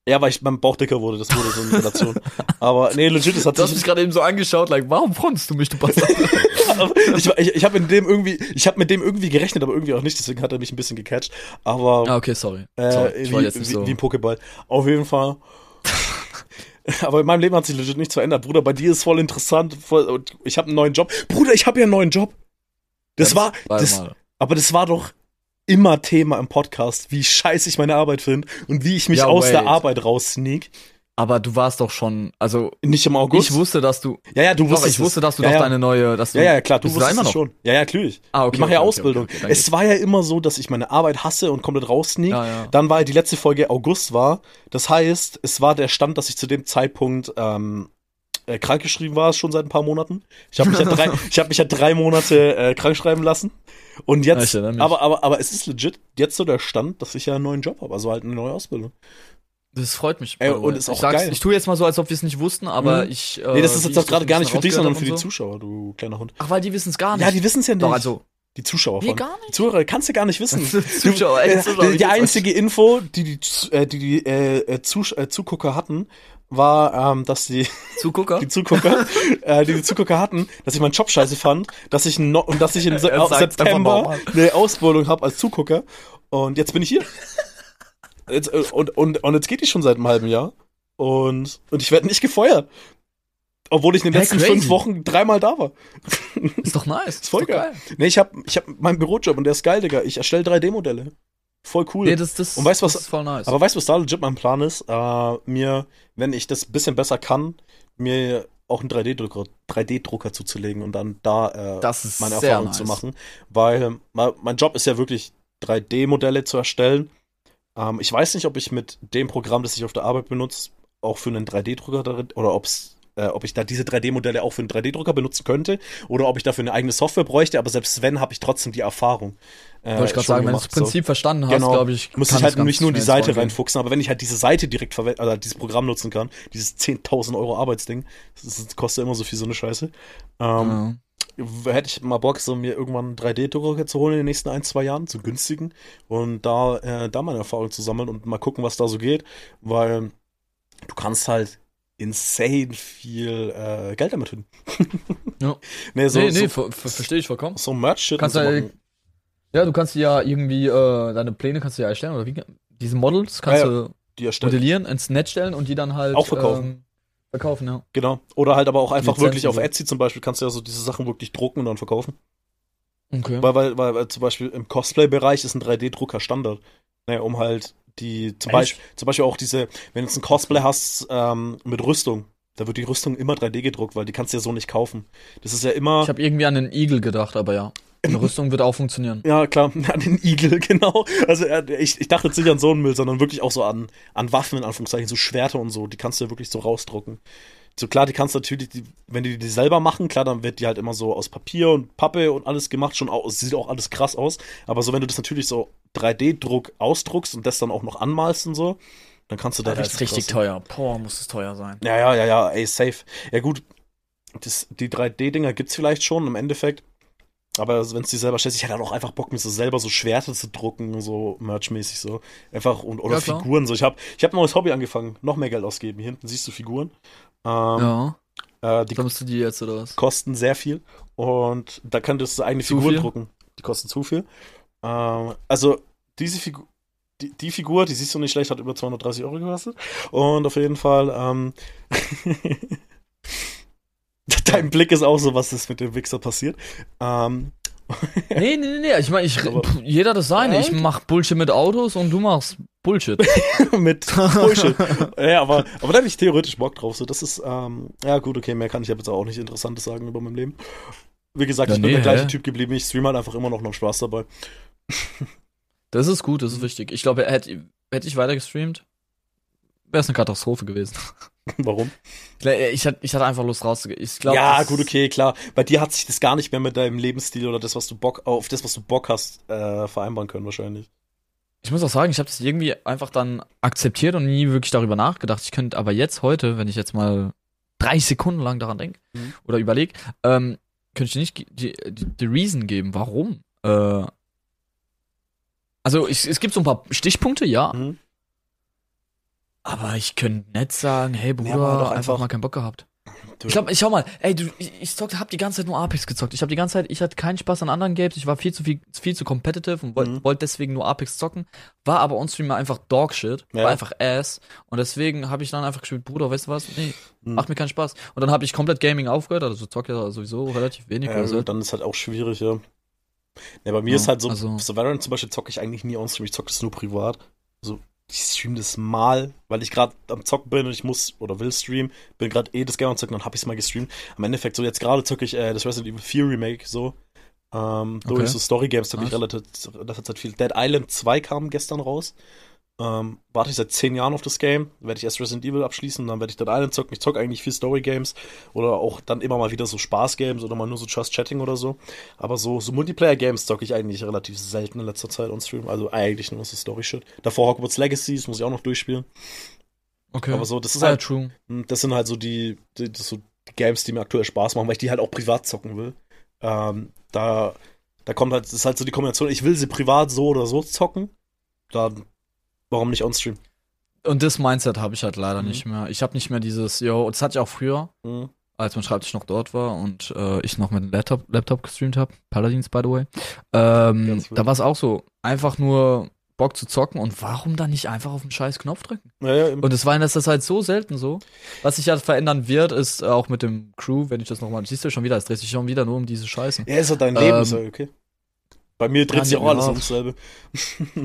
Ja, weil ich mein Bauch dicker wurde, das wurde so eine Relation. aber nee, legit, das hat Du hast mich gerade eben so angeschaut, like, warum fronst du mich, du Bastard? (laughs) (laughs) ich, ich, ich habe mit dem irgendwie, ich habe mit dem irgendwie gerechnet, aber irgendwie auch nicht, deswegen hat er mich ein bisschen gecatcht. Aber ah, okay, sorry. Äh, sorry. Ich wie, jetzt nicht wie, so. wie ein Pokéball. Auf jeden Fall. (laughs) Aber in meinem Leben hat sich legit nichts verändert. Bruder, bei dir ist voll interessant. Voll, ich habe einen neuen Job. Bruder, ich habe ja einen neuen Job. Das Ja, war, warte das, aber das war doch immer Thema im Podcast, wie scheiße ich meine Arbeit finde und wie ich mich Ja, aus der wait. Arbeit raussneak. Aber du warst doch schon, also Nicht im August. ich wusste, dass du, ja, ja, du wusstest ich wusste, dass du ja, doch ja. deine neue, dass du, Ja, ja, klar, du da wusstest immer noch. schon. Ja, ja, natürlich. Ah, okay. ich mache ja okay, Ausbildung. Okay, okay, es war ja immer so, dass ich meine Arbeit hasse und komplett raussneak. Ja, ja. Dann war ja die letzte Folge August war. Das heißt, es war der Stand, dass ich zu dem Zeitpunkt ähm, äh, krankgeschrieben war, schon seit ein paar Monaten. Ich habe mich, ja drei, (laughs) ich mich ja drei Monate äh, krankschreiben lassen. Und jetzt, mich. aber, aber, aber es ist legit jetzt so der Stand, dass ich ja einen neuen Job habe, also halt eine neue Ausbildung. Das freut mich. Ey, und ist auch ich geil. ich tue jetzt mal so, als ob wir es nicht wussten, aber Mhm. ich. Äh, nee, das ist jetzt auch gerade so gar nicht für dich, sondern für die rausgehört Zuschauer, du kleiner Hund. so. Ach, weil die wissen es gar nicht. Ja, die wissen es ja nicht. Doch, also. die Zuschauer Nee, von. gar Die nicht. Zuhörer kannst du gar nicht wissen. (laughs) Zuschauer, ey, Äh, Zuschauer, die, die einzige Info, die die, äh, die, die äh, äh, Zus äh, Zugucker hatten, war, ähm, dass die, Zugucker? (laughs) die Zugucker, äh, die, die Zugucker hatten, dass ich meinen Job scheiße fand, dass ich no und dass ich im Se Er September eine Ausbildung habe als Zugucker und jetzt bin ich hier. jetzt, äh, und, und, und jetzt geht die schon seit einem halben Jahr. Und, und ich werde nicht gefeuert. Obwohl ich in den letzten crazy. fünf Wochen dreimal da war. Ist doch nice. Ist voll doch geil. Nee, ich hab, ich hab meinen Bürojob und der ist geil, Digga. Ich erstelle 3D-Modelle. Voll cool. Nee, das, das, Und weißt was- das ist voll nice. Aber weißt du, was da legit mein Plan ist? Äh, mir, wenn ich das bisschen besser kann, mir auch einen 3D-Drucker 3D-Drucker zuzulegen und dann da äh, meine Erfahrung nice. zu machen. Weil ähm, mein, Job ist ja wirklich 3D-Modelle zu erstellen. Ähm, ich weiß nicht, ob ich mit dem Programm, das ich auf der Arbeit benutze, auch für einen 3D-Drucker darin oder ob's äh, ob ich da diese 3D-Modelle auch für einen 3D-Drucker benutzen könnte oder ob ich dafür eine eigene Software bräuchte, aber selbst wenn, habe ich trotzdem die Erfahrung. Äh, Wollte ich gerade sagen, wenn du das Prinzip verstanden hast, Genau. glaube ich, muss ich halt nicht nur in die Seite vorangehen. reinfuchsen, aber wenn ich halt diese Seite direkt verwende, also dieses Programm nutzen kann, dieses 10.000 Euro Arbeitsding, das, ist- kostet immer so viel so eine Scheiße, ähm, Ja. hätte ich mal Bock, so mir irgendwann einen 3D-Drucker zu holen in den nächsten ein, zwei Jahren, zu günstigen, und da, äh, da meine Erfahrung zu sammeln und mal gucken, was da so geht, weil du kannst halt insane viel äh, Geld damit finden. (laughs) Ja. nee, so, nee, nee, so, ver ver verstehe ich vollkommen. so Merch-Shit Kannst du-. Ja, du kannst dir ja irgendwie, äh, deine Pläne kannst du ja erstellen, oder wie? Diese Models kannst Ja, du die erstellen. modellieren, ins Netz stellen und die dann halt Auch verkaufen. Ähm, verkaufen, ja. Genau. Oder halt aber auch einfach Lizenzen wirklich auf. Etsy zum Beispiel kannst du ja so diese Sachen wirklich drucken und dann verkaufen. Okay. Weil, weil, weil, weil zum Beispiel im Cosplay-Bereich ist ein 3D-Drucker Standard. Naja, um halt die, zum? Beispiel, zum Beispiel auch diese, wenn du jetzt ein Cosplay hast ähm, mit Rüstung, da wird die Rüstung immer 3D gedruckt, weil die kannst du ja so nicht kaufen. Das ist ja immer. Ich habe irgendwie an den Igel gedacht, aber ja. Eine Rüstung wird auch funktionieren. ja, klar, (laughs) an den Igel, (laughs) genau. Also äh, ich, ich dachte jetzt nicht an so einen Müll, sondern wirklich auch so an, an Waffen, in Anführungszeichen, so Schwerter und so, die kannst du ja wirklich so rausdrucken. So klar, die kannst du natürlich, die, wenn die die selber machen, klar, dann wird die halt immer so aus Papier und Pappe und alles gemacht, schon aus, sieht auch alles krass aus. Aber so, wenn du das natürlich so 3D-Druck ausdruckst und das dann auch noch anmalst und so, dann kannst du da Das ist richtig teuer. Boah, muss es teuer sein. Ja, ja, ja, ja, ey, safe. Ja, gut, das, die 3D-Dinger gibt's vielleicht schon im Endeffekt. Aber wenn es die selber stellst, ich hätte halt auch einfach Bock, mir so selber so Schwerter zu drucken, so merchmäßig so. Einfach und oder Ja. Figuren so. Ich habe ich hab ein neues Hobby angefangen, noch mehr Geld ausgeben. Hier hinten siehst du Figuren. Ähm, Ja. äh, die Sammelst du die jetzt oder was? kosten sehr viel und da könntest du eigene Zu Figuren viel? drucken. Die kosten zu viel. Ähm, also diese Figur, die, die Figur, die siehst du nicht schlecht, hat über 230 Euro gekostet. Und auf jeden Fall, ähm, (laughs) dein Blick ist auch so, was ist mit dem Wichser passiert. Ähm, (laughs) Nee, nee, nee, nee. Ich meine, ich, pff, jeder das seine. Ich mach Bullshit mit Autos und du machst Bullshit. (laughs) mit Bullshit. ja, aber, aber da habe ich theoretisch Bock drauf. So, das ist, ähm, ja gut, okay, mehr kann ich jetzt auch nicht Interessantes sagen über mein Leben. Wie gesagt, Ja, ich bin nee, der gleiche hä? Typ geblieben. Ich streame halt einfach immer noch noch Spaß dabei. (laughs) Das ist gut, das ist wichtig. Ich glaube, hätte hätte ich weiter gestreamt, wäre es eine Katastrophe gewesen. (laughs) Warum? Ich hatte, ich hatte einfach Lust rauszugehen. Ich glaube, ja, gut, okay, klar. Bei dir hat sich das gar nicht mehr mit deinem Lebensstil oder das, was du Bock, auf das, was du Bock hast, äh, vereinbaren können, wahrscheinlich. Ich muss auch sagen, ich habe das irgendwie einfach dann akzeptiert und nie wirklich darüber nachgedacht. Ich könnte aber jetzt heute, wenn ich jetzt mal drei Sekunden lang daran denke Mhm. oder überlege, ähm, könnte ich dir nicht die, die, die Reason geben, warum. Äh, also ich, es gibt so ein paar Stichpunkte, ja, Mhm. aber ich könnte nicht sagen, hey Bruder, auch einfach, einfach- mal keinen Bock gehabt. Du- Ich glaube, ich schau mal, ey, du, ich, ich zock, hab die ganze Zeit nur Apex gezockt. Ich habe die ganze Zeit, ich hatte keinen Spaß an anderen Games. Ich war viel zu viel, viel zu competitive und wollte Mhm. wollt deswegen nur Apex zocken. War aber on-stream einfach Dogshit, Ja. war einfach Ass. Und deswegen habe ich dann einfach gespielt, Bruder, weißt du was? Nee, Mhm. macht mir keinen Spaß. Und dann habe ich komplett Gaming aufgehört, also zock ja sowieso relativ wenig. Ja, also, gut, dann ist halt auch schwierig, ja. Ja, bei mir Ja, ist halt so, also- so Valorant zum Beispiel zocke ich eigentlich nie on-stream, ich zocke das nur privat. Also, ich stream das mal, weil ich gerade am Zocken bin und ich muss oder will streamen, bin gerade eh das Game am Zocken, dann hab ich's mal gestreamt. Am Endeffekt, so jetzt gerade zocke ich äh, das Resident Evil 4 Remake, so. Ähm, durch Okay. so Story-Games zocke ich relativ, relativ Zeit viel. Dead Island 2 kam gestern raus. Ähm, warte ich seit zehn Jahren auf das Game. Werde ich erst Resident Evil abschließen, dann werde ich Dead Island zocken. Ich zocke eigentlich viel Story-Games oder auch dann immer mal wieder so Spaß-Games oder mal nur so Just Chatting oder so. Aber so, so Multiplayer-Games zocke ich eigentlich relativ selten in letzter Zeit on Stream. Also eigentlich nur so Story-Shit. Davor Hogwarts Legacy, das muss ich auch noch durchspielen. okay. Aber so, das ist Ah, halt, true. das sind halt so die, die, so die Games, die mir aktuell Spaß machen, weil ich die halt auch privat zocken will. Ähm, da, da kommt halt, das ist halt so die Kombination, ich will sie privat so oder so zocken. Dann, warum nicht on-stream? Und das Mindset habe ich halt leider Mhm. nicht mehr. Ich habe nicht mehr dieses, yo, das hatte ich auch früher, Mhm. als mein Schreibtisch noch dort war und äh, ich noch mit dem Laptop, Laptop gestreamt habe. Paladins, by the way. Ähm, da war es auch so. Einfach nur Bock zu zocken und warum dann nicht einfach auf den scheiß Knopf drücken? Ja. Und es war in letzter Zeit so selten so. Was sich ja verändern wird, ist auch mit dem Crew, wenn ich das nochmal, siehst du schon wieder, es dreht sich schon wieder nur um diese Scheiße. ja, ist halt dein Leben, Ähm, ist ja okay. Bei mir dreht sich auch alles ums selbe. (laughs)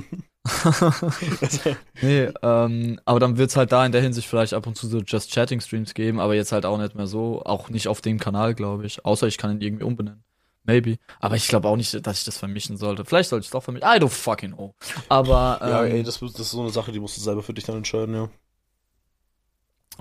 (laughs) Nee, ähm, aber dann wird's halt da in der Hinsicht vielleicht ab und zu so Just Chatting Streams geben, aber jetzt halt auch nicht mehr so, auch nicht auf dem Kanal, glaube ich. Außer ich kann ihn irgendwie umbenennen. Maybe. Aber ich glaube auch nicht, dass ich das vermischen sollte. Vielleicht sollte ich es doch vermischen. I don't fucking know. Aber (laughs) ja, ähm, ey, das, das ist so eine Sache, die musst du selber für dich dann entscheiden, ja.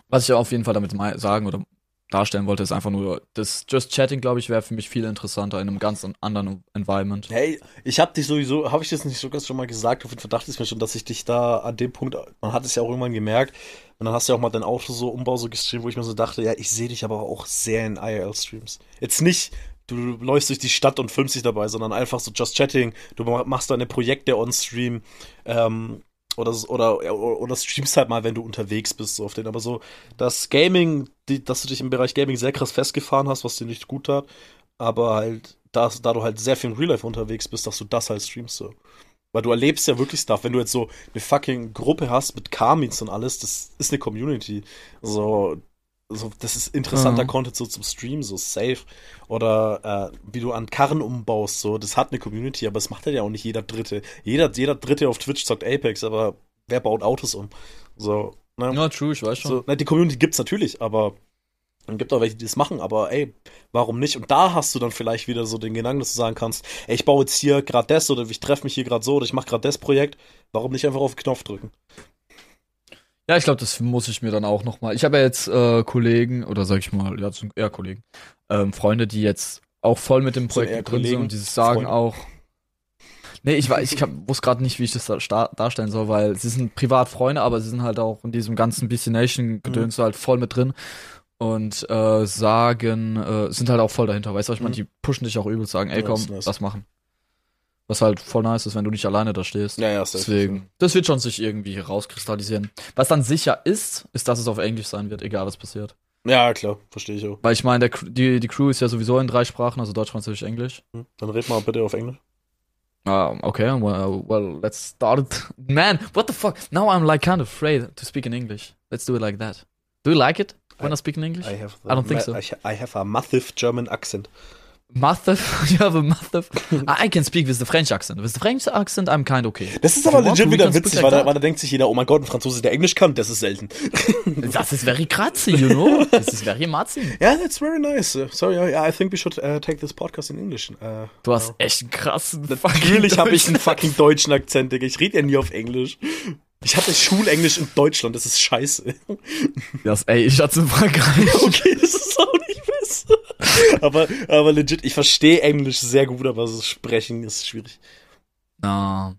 was ich auf jeden Fall damit sagen oder darstellen wollte, ist einfach nur, das Just Chatting, glaube ich, wäre für mich viel interessanter in einem ganz anderen Environment. Hey, ich hab dich sowieso, habe ich das nicht sogar schon mal gesagt, auf jeden Fall dachte ich mir schon, dass ich dich da an dem Punkt, man hat es ja auch irgendwann gemerkt, und dann hast du ja auch mal dein Auto so Umbau so gestreamt, wo ich mir so dachte, ja, ich sehe dich aber auch sehr in IRL-Streams. Jetzt nicht, du läufst durch die Stadt und filmst dich dabei, sondern einfach so Just Chatting, du machst deine Projekte on-stream, ähm, oder, oder, oder streamst halt mal, wenn du unterwegs bist, so auf den. Aber so, das Gaming, die, dass du dich im Bereich Gaming sehr krass festgefahren hast, was dir nicht gut tat, aber halt, da, da du halt sehr viel im Real Life unterwegs bist, dass du das halt streamst, so. Weil du erlebst ja wirklich Stuff. Wenn du jetzt so eine fucking Gruppe hast mit Karmins und alles, das ist eine Community. So, so das ist interessanter Mhm. Content so zum Stream, so safe. Oder äh, wie du an Karren umbaust, so, das hat eine Community, aber das macht halt ja auch nicht jeder Dritte. Jeder, jeder Dritte auf Twitch zockt Apex, aber wer baut Autos um? So, ne? Ja, true, ich weiß schon. So, na, die Community gibt's natürlich, aber dann gibt auch welche, die das machen, aber ey, warum nicht? Und da hast du dann vielleicht wieder so den Gedanken, dass du sagen kannst, ey, ich baue jetzt hier gerade das oder ich treffe mich hier gerade so oder ich mache gerade das Projekt, warum nicht einfach auf den Knopf drücken? Ja, ich glaube, das muss ich mir dann auch noch mal. Ich habe ja jetzt äh, Kollegen oder sag ich mal, ja, sind eher Kollegen, ähm, Freunde, die jetzt auch voll mit dem Projekt eher drin sind und dieses sagen Freunde. auch. Nee, ich weiß, ich kann, wusste gerade nicht, wie ich das da darstellen soll, weil sie sind privat Freunde, aber sie sind halt auch in diesem ganzen bisschen Nation Gedöns halt voll mit drin und äh, sagen, äh, sind halt auch voll dahinter, weißt du, was ich meine? Mhm. Die pushen dich auch übel, sagen, ey Ja, komm, nice. das machen. Was halt voll nice ist, wenn du nicht alleine da stehst. Ja, ja. Deswegen, das wird schon sich irgendwie herauskristallisieren. Was dann sicher ist, ist, dass es auf Englisch sein wird, egal was passiert. Ja, klar, verstehe ich auch. Weil ich meine, der die, die Crew ist ja sowieso in drei Sprachen, also Deutsch, Französisch, Englisch. Hm, Dann red mal bitte auf Englisch. Ah, okay, well, well, let's start it. (laughs) Man, what the fuck? Now I'm like kind of afraid to speak in English. Let's do it like that. Do you like it when I, speak in English? I have I don't think so. I, I have a massive German accent. Massive, you have a massive. I I can speak with the French accent. With the French accent, I'm kind okay. Das ist aber legit wieder witzig, weil da, weil da denkt sich jeder, oh mein Gott, ein Franzose, der Englisch kann, das ist selten. (laughs) Das ist very kratzy, you know? Das ist very matzy. (laughs) Ja, that's very nice. Uh, Sorry, yeah, I think we should uh, take this podcast in English. Uh, Du hast echt einen krassen Natürlich habe ich einen fucking deutschen Akzent, Digga. Ich rede ja nie auf Englisch. Ich hatte Schulenglisch in Deutschland, das ist scheiße. Das, ey, ich hatte in Frankreich. (laughs) Okay, das ist auch nicht besser. Aber, aber legit, ich verstehe Englisch sehr gut, aber so sprechen ist schwierig. Ah.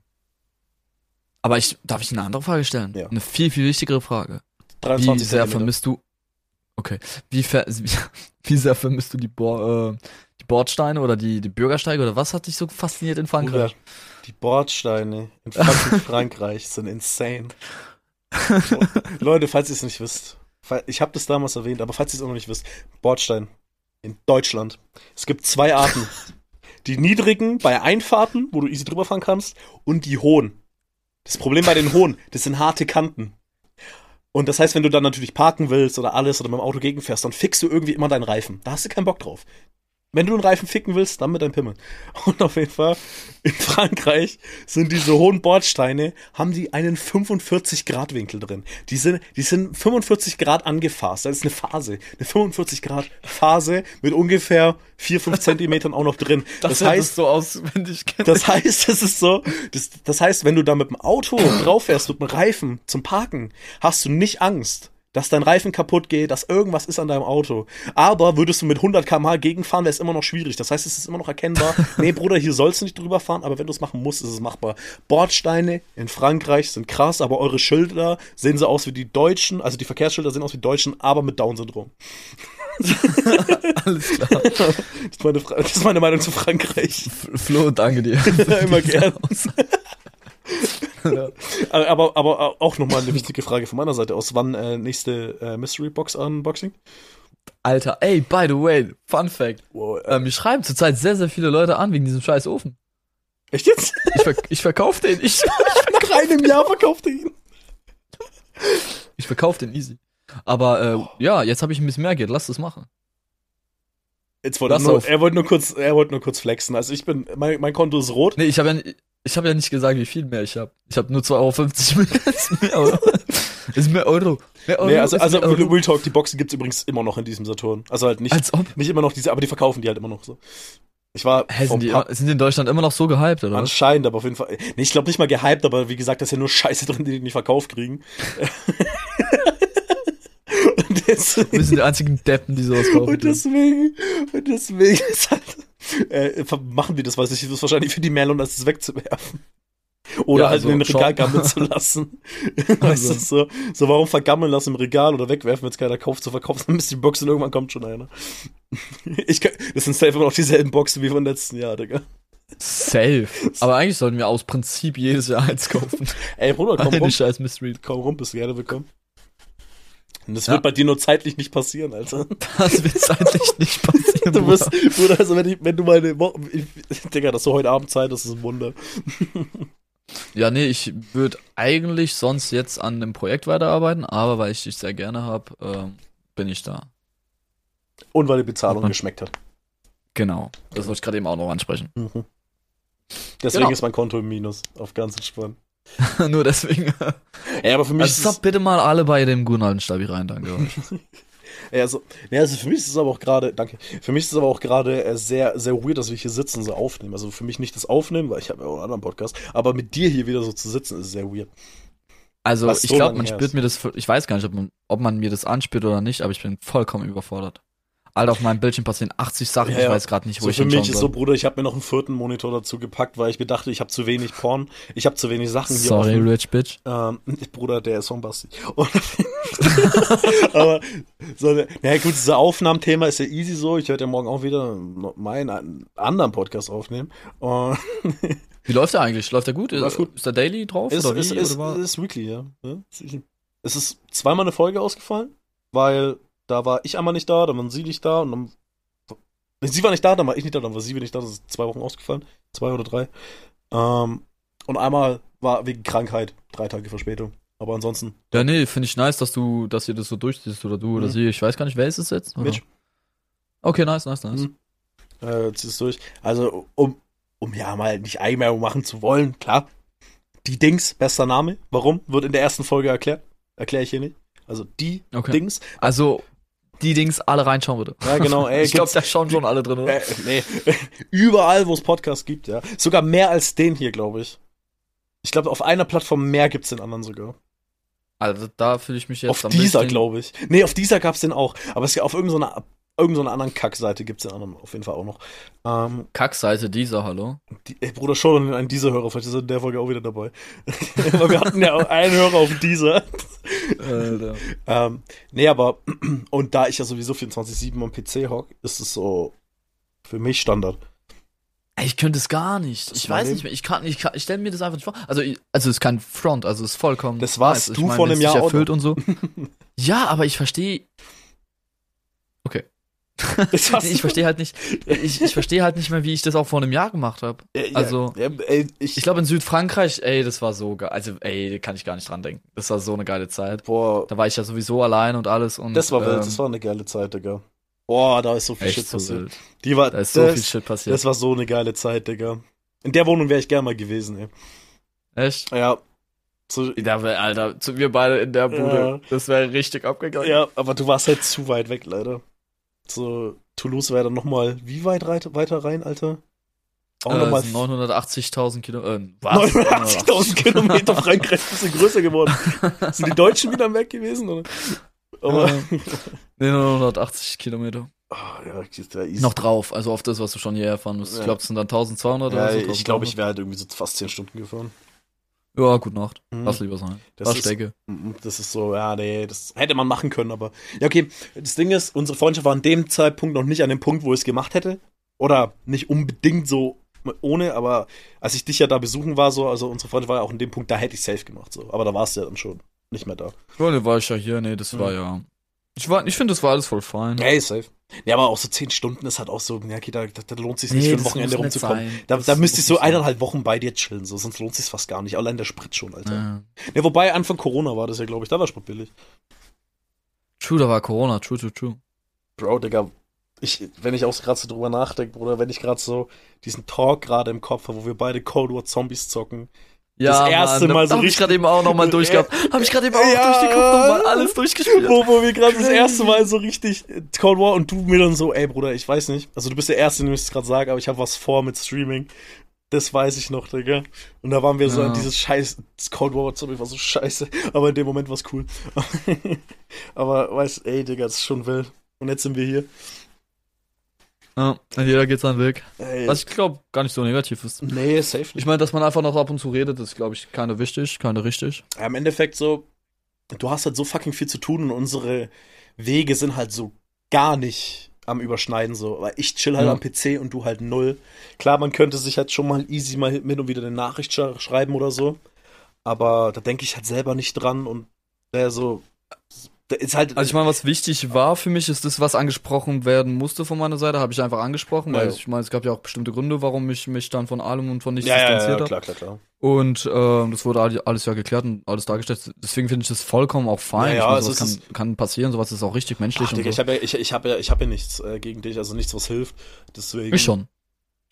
Aber ich, darf ich eine andere Frage stellen? Ja. Eine viel, viel wichtigere Frage. Wie 23 sehr Zentimeter. vermisst du, okay, wie, ver, (laughs) wie, wie sehr vermisst du die, Bo äh, die Bordsteine oder die, die Bürgersteige oder was hat dich so fasziniert in Frankreich? Bruder, die Bordsteine in fucking (laughs) Frankreich sind insane. Leute, falls ihr es nicht wisst, ich habe das damals erwähnt, aber falls ihr es auch noch nicht wisst, Bordstein in Deutschland. Es gibt zwei Arten. (laughs) Die niedrigen bei Einfahrten, wo du easy drüber fahren kannst, und die hohen. Das Problem bei den hohen, das sind harte Kanten. Und das heißt, wenn du dann natürlich parken willst oder alles oder mit dem Auto gegenfährst, dann fixst du irgendwie immer deinen Reifen. Da hast du keinen Bock drauf. Wenn du einen Reifen ficken willst, dann mit deinem Pimmel. (laughs) Und auf jeden Fall, in Frankreich sind diese hohen Bordsteine, haben die einen 45 Grad Winkel drin. Die sind, die sind 45 Grad angefasst. Das ist eine Phase. Eine 45 Grad Phase mit ungefähr 4, 5 (laughs) Zentimetern auch noch drin. Das, heißt, so auswendig kennen. das heißt, es ist so, das, das heißt, wenn du da mit dem Auto drauf fährst, mit dem Reifen zum Parken, hast du nicht Angst, dass dein Reifen kaputt geht, dass irgendwas ist an deinem Auto. Aber würdest du mit 100 km/h gegenfahren, wäre es immer noch schwierig. Das heißt, es ist immer noch erkennbar, (laughs) nee, Bruder, hier sollst du nicht drüber fahren, aber wenn du es machen musst, ist es machbar. Bordsteine in Frankreich sind krass, aber eure Schilder sehen so aus wie die Deutschen, also die Verkehrsschilder sehen aus wie die Deutschen, aber mit Down-Syndrom. (laughs) Alles klar. Das ist meine, das ist meine Meinung zu Frankreich. Flo, danke dir. (laughs) Immer gern. (laughs) Ja. Äh, Aber, aber auch nochmal eine wichtige Frage von meiner Seite aus. Wann äh, nächste äh, Mystery Box Unboxing? Alter, ey, by the way, Fun Fact. Wow, äh, Ähm, mir schreiben zurzeit sehr, sehr viele Leute an wegen diesem scheiß Ofen. Echt jetzt? Ich, ver ich verkauf den. Ich, (laughs) Nach einem Jahr verkauft er ihn. ich verkauf den easy. Aber äh, ja, jetzt habe ich ein bisschen mehr Geld. Lass das machen. Jetzt wollte er, Lass nur, auf. er wollte nur kurz, er wollte nur kurz flexen. Also ich bin, mein, mein Konto ist rot. Nee, ich habe ja, ich hab ja nicht gesagt, wie viel mehr ich habe. Ich habe nur 2,50 Euro mehr. (laughs) Ist mehr Euro. Ist mehr Euro. Mehr Euro Nee, also, also Euro. Real Talk, die Boxen gibt's übrigens immer noch in diesem Saturn. Also halt nicht, Als ob. nicht immer noch diese, aber die verkaufen die halt immer noch so. Ich war Hä, sind, die, sind die in Deutschland immer noch so gehypt, oder anscheinend, aber auf jeden Fall. Nee, ich glaube nicht mal gehypt, aber wie gesagt, da ist ja nur Scheiße drin, die die nicht verkauft kriegen. (laughs) und Wir sind die einzigen Deppen, die sowas kaufen. und deswegen, und deswegen ist halt, (laughs) äh, machen die das, weiß ich, das ist wahrscheinlich für die Melon, als es wegzuwerfen. Oder Ja, halt in also den Regal gammeln zu lassen. (laughs) weißt Also. du, so, so, warum vergammeln lassen im Regal oder wegwerfen, wenn es keiner kauft, zu verkaufen, (laughs) dann ist die Box und irgendwann kommt schon einer. Ich kann, das sind safe immer noch dieselben Boxen wie vom letzten Jahr, Digga. Safe. Aber eigentlich sollten wir aus Prinzip jedes Jahr eins kaufen. Ey, Bruder, komm rum, scheiß Mystery. komm rum, bist gerne willkommen. Und das Ja. wird bei dir nur zeitlich nicht passieren, Alter. Das wird zeitlich (laughs) nicht passieren. Du bist, Bruder, also wenn, ich, wenn du meine Woche, ich, Digga, dass du heute Abend Zeit hast, ist ein Wunder. (laughs) Ja, nee, ich würde eigentlich sonst jetzt an dem Projekt weiterarbeiten, aber weil ich dich sehr gerne habe, ähm, bin ich da. Und weil die Bezahlung Und- geschmeckt hat. Genau. Das wollte ich gerade eben auch noch ansprechen. Mhm. Deswegen Genau. ist mein Konto im Minus, auf ganz entspannt. (laughs) Nur deswegen. Ja, aber für mich Also ist bitte mal alle bei dem guten alten Stabi rein, danke. (laughs) Ja, also, ja, also für mich ist es aber auch gerade, danke, für mich ist es aber auch gerade äh, sehr, sehr weird, dass wir hier sitzen und so aufnehmen. Also für mich nicht das Aufnehmen, weil ich habe ja auch einen anderen Podcast, aber mit dir hier wieder so zu sitzen, ist sehr weird. Also Was ich so glaube, man spürt ist. mir das, ich weiß gar nicht, ob man, ob man mir das anspürt oder nicht, aber ich bin vollkommen überfordert. Alter, auf meinem Bildschirm passieren 80 Sachen, Ja, ich weiß gerade nicht, wo So ich für mich ist so. Bruder, ich habe mir noch einen vierten Monitor dazu gepackt, weil ich mir dachte, ich habe zu wenig Porn, ich habe zu wenig Sachen hier Sorry, offen. Rich Bitch. Ähm, (laughs) Bruder, der ist von Basti. Und, (laughs) aber so, naja gut, dieses Aufnahmethema ist ja easy so. Ich werde ja morgen auch wieder meinen anderen Podcast aufnehmen. Und (laughs) Wie läuft der eigentlich? Läuft der gut? Läuft gut. Ist der Daily drauf? ist, oder wie? ist, ist, oder ist weekly, ja. ja. Es ist zweimal eine Folge ausgefallen, weil da war ich einmal nicht da, dann waren sie nicht da und dann. Sie war nicht da, dann war ich nicht da, dann war sie wieder nicht da, das ist zwei Wochen ausgefallen. Zwei oder drei. Ähm, und einmal war wegen Krankheit, drei Tage Verspätung. Aber ansonsten, Ja, nee, finde ich nice, dass du, dass ihr das so durchziehst oder du oder Mhm. sie. Ich weiß gar nicht, wer ist es jetzt? Oder? Mitch. Okay, nice, nice, nice. Mhm. äh, ziehst durch. Also, um, um ja mal nicht Eigenwerbung machen zu wollen, klar. Die Dings, bester Name. Warum? Wird in der ersten Folge erklärt. Erkläre ich hier nicht. Also, die Okay. Dings. Also, die Dings alle reinschauen bitte. Ja, genau, ey, (laughs) ich glaube, da schauen schon alle drin, oder? Äh, nee. (laughs) Überall, wo es Podcasts gibt, ja. Sogar mehr als den hier, glaube ich. Ich glaube, auf einer Plattform mehr gibt's den anderen sogar. Also, da fühle ich mich jetzt auf dieser, glaube ich. Nee, auf dieser gab's den auch. Aber es, auf irgendeiner irgend so einer anderen Kackseite gibt's den anderen auf jeden Fall auch noch. Ähm, Kackseite dieser, hallo. die, ey, Bruder, schon ein dieser Hörer, vielleicht ist er in der Folge auch wieder dabei. Aber (laughs) wir hatten ja auch einen Hörer auf dieser. Alter. (laughs) Ähm, nee, aber, (clears throat) und da ich ja sowieso 24-7 am PC hock, ist es so für mich Standard. Ich könnte es gar nicht. Das Ich weiß nicht mehr. Ich kann, ich kann, ich stelle mir das einfach nicht vor. Also, ich- also es ist kein Front, also es ist vollkommen. Das warst nice. du ich mein, vor einem Jahr erfüllt und so. (laughs) ja, aber ich verstehe. Okay. (laughs) Ich verstehe halt nicht. Ich, ich verstehe halt nicht mehr, wie ich das auch vor einem Jahr gemacht habe. Ja, ja, also- ja, ey, ich, Ich glaube in Südfrankreich, ey, das war so geil. Also, ey, kann ich gar nicht dran denken. Das war so eine geile Zeit. boah, Da war ich ja sowieso allein und alles und. das war ähm, das war eine geile Zeit, Digga. Boah, da ist so viel Shit so passiert. wild. Die war, Da ist so das, viel Shit passiert. das war so eine geile Zeit, Digga. In der Wohnung wäre ich gern mal gewesen, ey. echt? Ja. So, Da wär, Alter, zu wir beide in der Bude. Ja. Das wäre richtig abgegangen. ja, aber du warst halt zu weit weg, leider. So, Toulouse wäre dann nochmal, wie weit reit, weiter rein, Alter? Auch Äh, nochmal sind 980.000 Kilo. Äh, was? 89.000 (laughs) Kilometer Frankreich, ein bisschen größer geworden. Sind die Deutschen wieder weg gewesen, oder? Aber, Äh, nee, 980 Kilometer. Ah, ja. Noch drauf, also auf das, was du schon hierher fahren musst. Ja. Ich glaube, es sind dann 1200 ja, oder so. ich glaube, ich 1300. wäre halt irgendwie so fast 10 Stunden gefahren. Ja, gute Nacht. Mhm. Lass lieber sein. Das Was ist- stecke. Das ist so, ja, nee, das hätte man machen können, aber. Ja, okay. Das Ding ist, unsere Freundschaft war an dem Zeitpunkt noch nicht an dem Punkt, wo ich es gemacht hätte. Oder nicht unbedingt so ohne, aber als ich dich ja da besuchen war, so, also unsere Freundschaft war ja auch an dem Punkt, da hätte ich safe gemacht, so. Aber da warst du ja dann schon nicht mehr da. Ja, ne, war ich ja hier, nee, das Mhm. war ja. Ich, war- ich finde, das war alles voll fein. Ey, safe. Ja, aber auch so zehn Stunden ist halt auch so, ja, okay, da, da, da lohnt sich nicht Nee, für ein Wochenende rumzukommen. Da, da müsste ich so sein. eineinhalb Wochen bei dir chillen, so, sonst lohnt sich fast gar nicht. Allein der Sprit schon, Alter. Ja. Ja. wobei Anfang Corona war das ja, glaube ich, da war Sprit billig. True, da war Corona, true, true, true. Bro, Digga, ich, wenn ich auch gerade so drüber nachdenke, Bruder, wenn ich gerade so diesen Talk gerade im Kopf habe, wo wir beide Cold War Zombies zocken. Ja, erste Mann, Mal so hab ich richtig- gerade eben auch nochmal (laughs) durchgehabt. Hab ich gerade eben auch Ja. durch den Kopf nochmal alles durchgespielt. Wo, wo wir gerade das erste Mal so richtig äh, Cold War und du mir dann so, ey Bruder, ich weiß nicht. Also du bist der Erste, dem ich es gerade sage, aber ich habe was vor mit Streaming. Das weiß ich noch, Digga. Und da waren wir so Ja. an dieses scheiß das Cold War Zombie war so scheiße, aber in dem Moment war es cool. (laughs) aber weißt, ey Digga, das ist schon wild. Und jetzt sind wir hier. Ja, jeder geht seinen Weg. Ey, Was ich glaube, gar nicht so negativ ist. nee, safe nicht. Ich meine, dass man einfach noch ab und zu redet, ist, glaube ich, keine wichtig, keine richtig. Ja, Im Endeffekt so, du hast halt so fucking viel zu tun und unsere Wege sind halt so gar nicht am Überschneiden so. Weil ich chill halt Ja. am PC und du halt null. Klar, man könnte sich halt schon mal easy mal hin und wieder eine Nachricht sch schreiben oder so. Aber da denke ich halt selber nicht dran und der so, der ist halt. Also ich meine, was wichtig war für mich, ist das, was angesprochen werden musste von meiner Seite, habe ich einfach angesprochen, weil Ja. ich meine, es gab ja auch bestimmte Gründe, warum ich mich dann von allem und von nichts ja, ja, distanziert ja, habe. klar, klar, klar. Und ähm, das wurde all- alles ja geklärt und alles dargestellt. Deswegen finde ich das vollkommen auch fein. Ja, ja, ich also sowas kann, kann passieren, sowas ist auch richtig menschlich Ach, und Digga, so. ich habe ja, ich, ich hab ja, ich hab ja nichts äh, gegen dich, also nichts, was hilft. Deswegen. Ich schon.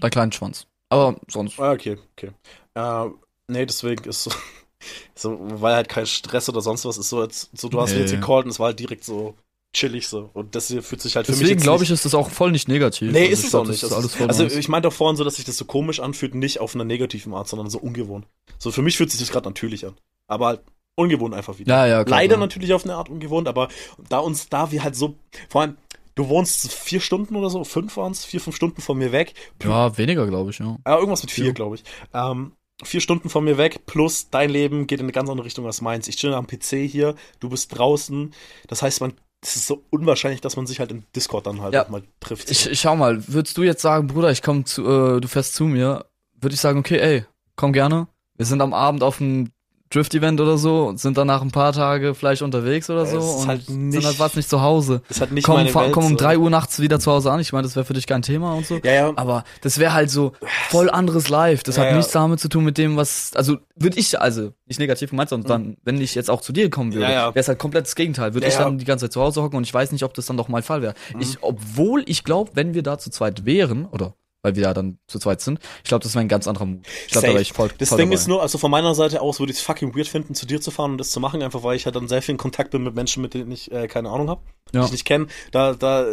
Dein kleinen Schwanz. Aber sonst. Ah, okay, okay. Äh, nee, deswegen ist (laughs) so, weil halt kein Stress oder sonst was ist, so jetzt, so du hast Nee. jetzt gecallt und es war halt direkt so chillig so. Und das hier fühlt sich halt für mich Deswegen glaube ich, ist das auch voll nicht negativ. Nee, Also ist es auch nicht. Das ist alles voll also nice. ich meinte auch vorhin so, dass sich das so komisch anfühlt, nicht auf einer negativen Art, sondern so ungewohnt. So für mich fühlt sich das gerade natürlich an. Aber halt ungewohnt einfach wieder. ja, ja, klar. Leider klar. natürlich auf eine Art ungewohnt, aber da uns, da wir halt so, vor allem, du wohnst vier Stunden oder so, fünf waren es, vier, fünf Stunden von mir weg. Ja, weniger, glaube ich, ja. Ja, irgendwas mit vier, Vier. glaube ich. Ähm, vier Stunden von mir weg, plus dein Leben geht in eine ganz andere Richtung als meins. Ich chill am PC hier, du bist draußen. Das heißt, man, es ist so unwahrscheinlich, dass man sich halt im Discord dann halt Ja. mal trifft. Ich, ich schau mal, würdest du jetzt sagen, Bruder, ich komm zu, äh, du fährst zu mir, würde ich sagen, okay, ey, komm gerne. Wir sind am Abend auf dem Drift-Event oder so, sind danach ein paar Tage vielleicht unterwegs oder so und halt sind nicht- halt fast nicht zu Hause. das hat nicht Komm, meine Welt, komm um. 3 Uhr nachts wieder zu Hause an. Ich meine, das wäre für dich kein Thema und so. Ja, ja. Aber das wäre halt so voll anderes Live. Das Ja, hat nichts damit zu tun mit dem, was. Also würde ich, also nicht negativ gemeint, sondern dann, wenn ich jetzt auch zu dir kommen würde, Mhm. Wäre es halt komplett das Gegenteil. Würde ich dann die ganze Zeit zu Hause hocken und ich weiß nicht, ob das dann doch mein Fall wäre. Mhm. Ich, obwohl ich glaube, wenn wir da zu zweit wären, oder weil wir ja dann zu zweit sind, ich glaube, das wäre ein ganz anderer Mut. Ich glaube, da wäre ich voll. Das voll Ding dabei. ist nur, also von meiner Seite aus würde ich es fucking weird finden, zu dir zu fahren und das zu machen, einfach weil ich halt dann sehr viel in Kontakt bin mit Menschen, mit denen ich äh, keine Ahnung habe, die Ja. ich nicht kenne. Da, da,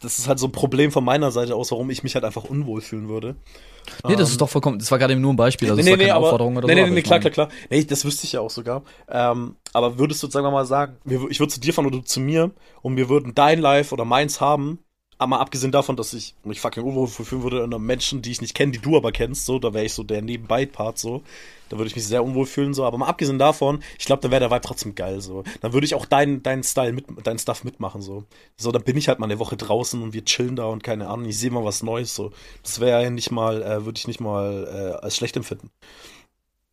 das, ist halt so ein Problem von meiner Seite aus, warum ich mich halt einfach unwohl fühlen würde. Nee, das Ähm, ist doch vollkommen. Das war gerade eben nur ein Beispiel. Also nee, das war nee, keine aber, Aufforderung oder nee, so. nee, aber nee, ich klar, klar, klar. Nee, das wüsste ich ja auch sogar. Ähm, aber würdest du, sagen wir mal, sagen, ich würde zu dir fahren oder du zu mir und wir würden dein Live oder meins haben, aber abgesehen davon, dass ich mich fucking unwohl fühlen würde in einem Menschen, die ich nicht kenne, die du aber kennst, so, da wäre ich so der Nebenbei-Part, so. Da würde ich mich sehr unwohl fühlen, so. Aber mal abgesehen davon, ich glaube, da wäre der Vibe trotzdem geil, so. Dann würde ich auch deinen deinen Style mit, deinen Stuff mitmachen, so. So, dann bin ich halt mal eine Woche draußen und wir chillen da und keine Ahnung, ich sehe mal was Neues, so. Das wäre ja nicht mal, äh, würde ich nicht mal äh, als schlecht empfinden.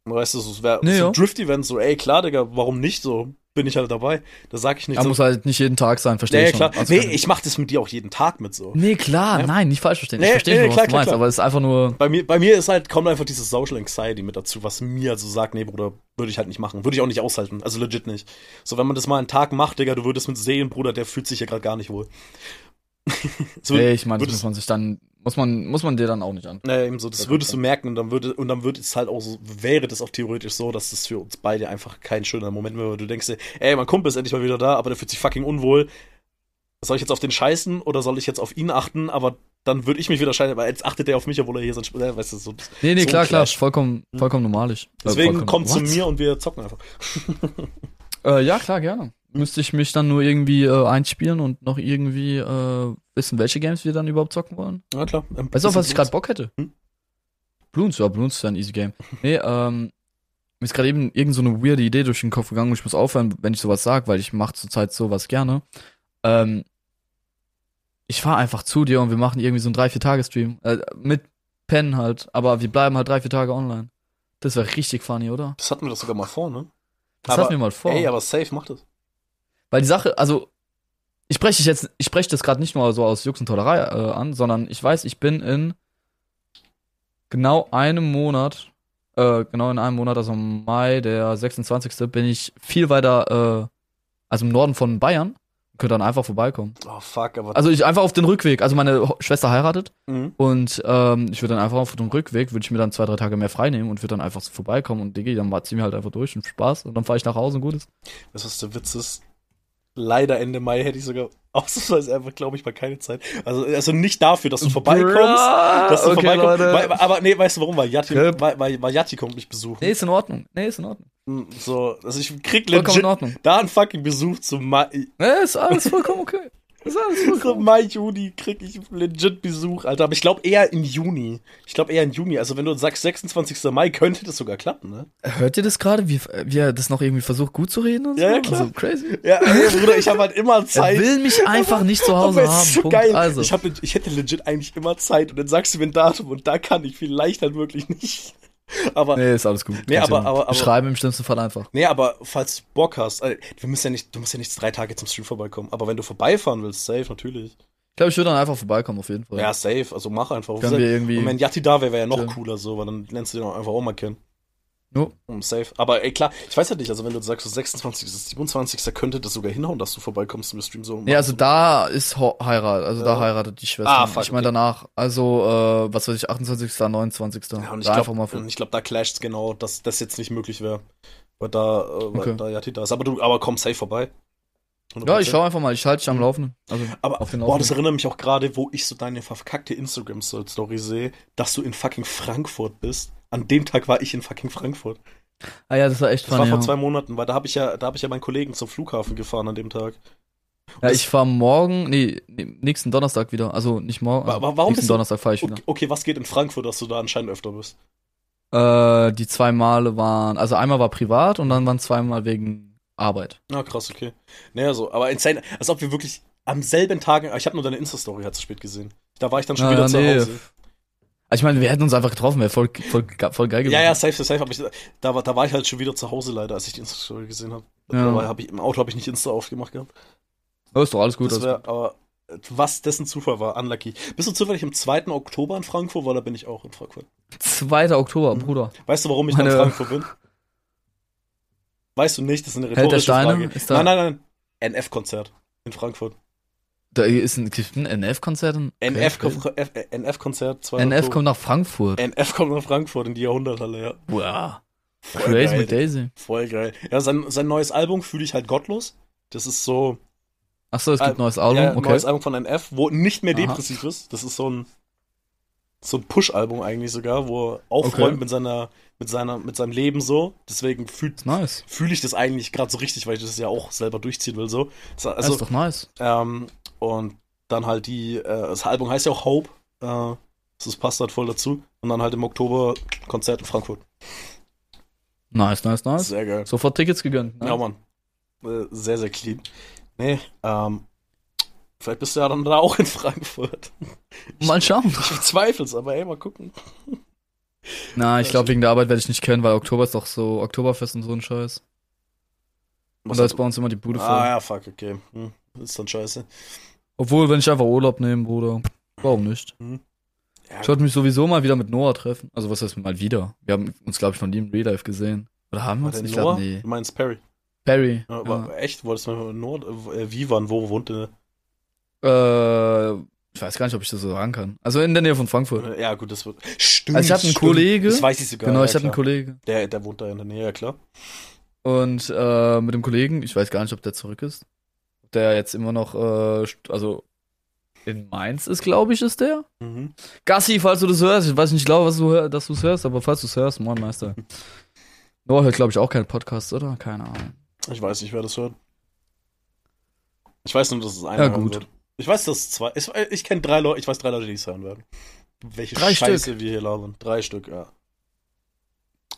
Weißt du, so, es wäre Nee, so ja. ein Drift-Event, so, ey, klar, Digga, warum nicht so? Bin ich halt dabei. Da sag ich nicht Er so. muss halt nicht jeden Tag sein, verstehe nee, ich schon. klar. Also nee, ich mach das mit dir auch jeden Tag mit so. Nee, klar, Ja. nein, nicht falsch verstehen. Nee, ich verstehe nee, schon, was klar, du meinst, klar. aber es ist einfach nur. Bei mir, bei mir ist halt, kommt einfach dieses Social Anxiety mit dazu, was mir also sagt, nee, Bruder, würde ich halt nicht machen. Würde ich auch nicht aushalten. Also legit nicht. So, wenn man das mal einen Tag macht, Digga, du würdest mit sehen, Bruder, der fühlt sich ja gerade gar nicht wohl. (laughs) so, Nee, ich meine, das muss man sich dann, muss man, muss man dir dann auch nicht an. Naja, eben so, das Das würdest du merken und dann würde, und dann würde es halt auch so, wäre das auch theoretisch so, dass das für uns beide einfach kein schöner Moment wäre, weil du denkst dir, ey, mein Kumpel ist endlich mal wieder da, aber der fühlt sich fucking unwohl. Soll ich jetzt auf den scheißen oder soll ich jetzt auf ihn achten? Aber dann würde ich mich wieder scheißen, weil jetzt achtet der auf mich, obwohl er hier sonst, äh, weißt du, so. Nee, nee, so klar, klar, vollkommen, vollkommen normalig. Äh, Deswegen vollkommen- kommt zu mir und wir zocken einfach. Äh, ja, klar, gerne. Müsste ich mich dann nur irgendwie äh, einspielen und noch irgendwie äh, wissen, welche Games wir dann überhaupt zocken wollen? Ja, klar. Ähm, Weißt du, auf was ich gerade Bock hätte? Hm? Bloons, ja, Bloons ist ja ein easy Game. Nee, ähm, mir ist gerade eben irgend so eine weirde Idee durch den Kopf gegangen und ich muss aufhören, wenn ich sowas sage, weil ich mache zurzeit sowas gerne. Ähm, ich fahr einfach zu dir und wir machen irgendwie so einen 3-4-Tage-Stream. Äh, mit Pen halt, aber wir bleiben halt 3-4 Tage online. Das wäre richtig funny, oder? Das hatten wir doch sogar mal vor, ne? Das Aber- hatten wir mal vor. Ey, aber safe macht das. Weil die Sache, also, ich spreche jetzt, ich spreche das gerade nicht nur so aus Jux und Tollerei äh, an, sondern ich weiß, ich bin in genau einem Monat, äh, genau in einem Monat, also im Mai, der 26. bin ich viel weiter, äh, also im Norden von Bayern. Könnt dann einfach vorbeikommen. Oh, fuck, aber. Also ich einfach auf den Rückweg. Also meine Schwester heiratet Mhm. und ähm, ich würde dann einfach auf dem Rückweg, würde ich mir dann zwei, drei Tage mehr frei nehmen und würde dann einfach so vorbeikommen und Diggi, dann ziehen wir halt einfach durch und Spaß und dann fahre ich nach Hause und gut ist. Weißt du, was der Witz ist? Leider Ende Mai hätte ich sogar (laughs) ausnahmsweise einfach, glaube ich, mal keine Zeit. Also, also nicht dafür, dass du vorbeikommst. Dass du okay, vorbeikommst. Weil, aber nee, weißt du warum? Weil Yati, weil, weil, weil Yati kommt mich besuchen. Nee, ist in Ordnung. Nee, ist in Ordnung. Hm, So, also ich krieg Vollkommen legit da einen fucking Besuch zum Mai, Nee, ist alles vollkommen okay. Ist alles so Mai, Juni krieg ich legit Besuch, Alter. Aber ich glaube eher im Juni. Ich glaube eher im Juni. Also wenn du sagst 26. Mai, könnte das sogar klappen, ne? Hört ihr das gerade, wie, wie er das noch irgendwie versucht gut zu reden und so? Ja, ja, klar. Also crazy. Ja, ey, Bruder, ich habe halt immer Er Zeit. will mich einfach nicht zu Hause Aber haben. ist so Punkt. geil. Also. Ich, hab, ich hätte legit eigentlich immer Zeit und dann sagst du mir ein Datum und da kann ich vielleicht halt wirklich nicht. (laughs) Aber nee, ist alles gut. Nee, Kannst aber- aber- aber- Beschreiben im schlimmsten Fall einfach. Nee, aber falls du Bock hast, also, wir müssen ja nicht, du musst ja nicht drei Tage zum Stream vorbeikommen. Aber wenn du vorbeifahren willst, safe, natürlich. Ich glaube, ich würde dann einfach vorbeikommen, auf jeden Fall. Ja, safe, also mach einfach. Können wir irgendwie. Und wenn Yati da wäre, wäre ja noch Ja. cooler so, weil dann lernst du den auch einfach auch mal kennen. No. Um, safe. Aber ey, klar, ich weiß ja nicht, also wenn du sagst, so 26. bis 27. könnte das sogar hinhauen, dass du vorbeikommst im Stream so. Nee, also da ist Heirat, also da Ja. heiratet die Schwester. Ah, fuck, ich meine okay. danach, also äh, was weiß ich, 28., 29. Ja, und ich da einfach mal glaube, glaub, da clasht genau, dass das jetzt nicht möglich wäre. Weil da, äh, weil Okay. da Yati da ist. Aber du, aber komm safe vorbei. Ja, ich 100%. schau einfach mal, ich halte dich am Laufenden. Also Aber auf den boah, das erinnert mich auch gerade, wo ich so deine verkackte Instagram-Story sehe, dass du in fucking Frankfurt bist. An dem Tag war ich in fucking Frankfurt. Ah ja, das war echt Das war funny. vor zwei Monaten, weil da habe ich ja, da habe ich ja meinen Kollegen zum Flughafen gefahren an dem Tag. Ja, ich fahr morgen, nee, nee, nächsten Donnerstag wieder. Also nicht morgen. Also wa- warum nächsten bist du- Donnerstag fahre ich wieder. Okay, okay, was geht in Frankfurt, dass du da anscheinend öfter bist? Äh, die zwei Male waren, also einmal war privat und dann waren zweimal wegen Arbeit. Na krass, okay. Naja, so, aber insane, als ob wir wirklich am selben Tag, ich habe nur deine Insta-Story halt zu spät gesehen. Da war ich dann schon Ah, wieder ja, zu nee. Hause. Also ich meine, wir hätten uns einfach getroffen, wäre voll, voll, voll geil gewesen. Ja, ja, safe, safe, ich, da, war, da war ich halt schon wieder zu Hause leider, als ich die Insta-Story gesehen habe. Ja. Hab ich, Im Auto habe ich nicht Insta aufgemacht gehabt. Oh, ist doch alles gut. das wär, aber was dessen Zufall war, unlucky. Bist du zufällig am 2. Oktober in Frankfurt, weil da bin ich auch in Frankfurt. 2. Oktober, Mhm. Bruder. Weißt du, warum ich Meine- in Frankfurt bin? Weißt du nicht, das ist eine rhetorische? Frage. Ist nein, nein, nein. NF-Konzert in Frankfurt. Da ist ein, ein NF-Konzert. NF, F- äh, NF-Konzert 2. NF kommt nach Frankfurt. NF kommt nach Frankfurt in die Jahrhunderthalle, ja. Wow. Voll Crazy geil, mit Daisy. Voll geil. Ja, sein, sein neues Album fühle ich halt gottlos. Das ist so. Achso, es gibt ein neues Album. Ja, ein okay. neues Album von NF, wo nicht mehr Aha. depressiv ist. Das ist so ein. So ein Push-Album eigentlich sogar, wo er aufräumt Okay. mit seiner, mit seiner, mit seinem Leben so. Deswegen fühlt, nice. fühle ich das eigentlich gerade so richtig, weil ich das ja auch selber durchziehen will, so. Das, Also, also, ist doch nice. ähm, und dann halt die, äh, das Album heißt ja auch Hope. Äh, das passt halt voll dazu. Und dann halt im Oktober Konzert in Frankfurt. Nice, nice, nice. Sehr geil. Sofort Tickets gegönnt. Ne? Ja, Mann. Äh, sehr, sehr clean. Nee, ähm, vielleicht bist du ja dann da auch in Frankfurt. Mal schauen. (laughs) Ich bezweifel's, aber ey, mal gucken. Na, ich glaube, wegen der Arbeit werde ich nicht kennen, weil Oktober ist doch so Oktoberfest und so ein Scheiß. Und da ist bei uns immer die Bude voll. Ah ja, fuck, okay. Hm, ist dann scheiße. Obwohl, wenn ich einfach Urlaub nehme, Bruder, warum nicht? Ja, Ich wollte mich sowieso mal wieder mit Noah treffen. Also, was heißt mal wieder? Wir haben uns, glaube ich, noch nie im Real Life gesehen. Oder haben wir uns? der Ich Noah? glaube, nee. Du meinst Perry. Perry. Ja, Ja. aber Echt? Wolltest du mal mit Nord, äh, wie wann, wo wohnt der? Äh, ich weiß gar nicht, ob ich das so sagen kann. Also in der Nähe von Frankfurt. Ja, gut, das wird. Stimmt. Also ich hatte einen stimmt. Kollege. Das weiß ich sogar. genau, ja, ich hatte einen. Kollege. Der, der wohnt da in der Nähe, ja klar. Und äh, mit dem Kollegen, ich weiß gar nicht, ob der zurück ist. Der jetzt immer noch, äh, also in Mainz ist, glaube ich, ist der. Mhm. Gassi, falls du das hörst, ich weiß nicht, ich glaube, was du dass du es hörst, aber falls du es hörst, moin Meister. (laughs) Noah hört, glaube ich, auch keinen Podcast, oder? Keine Ahnung. Ich weiß nicht, wer das hört. Ich weiß nur, dass es einer Ja, gut. wird. Ich weiß, dass es zwei. Ich, ich kenne drei Leute, ich weiß drei Leute, die es hören werden. Welche Drei Scheiße Stück? wir hier labern. Drei Stück, ja.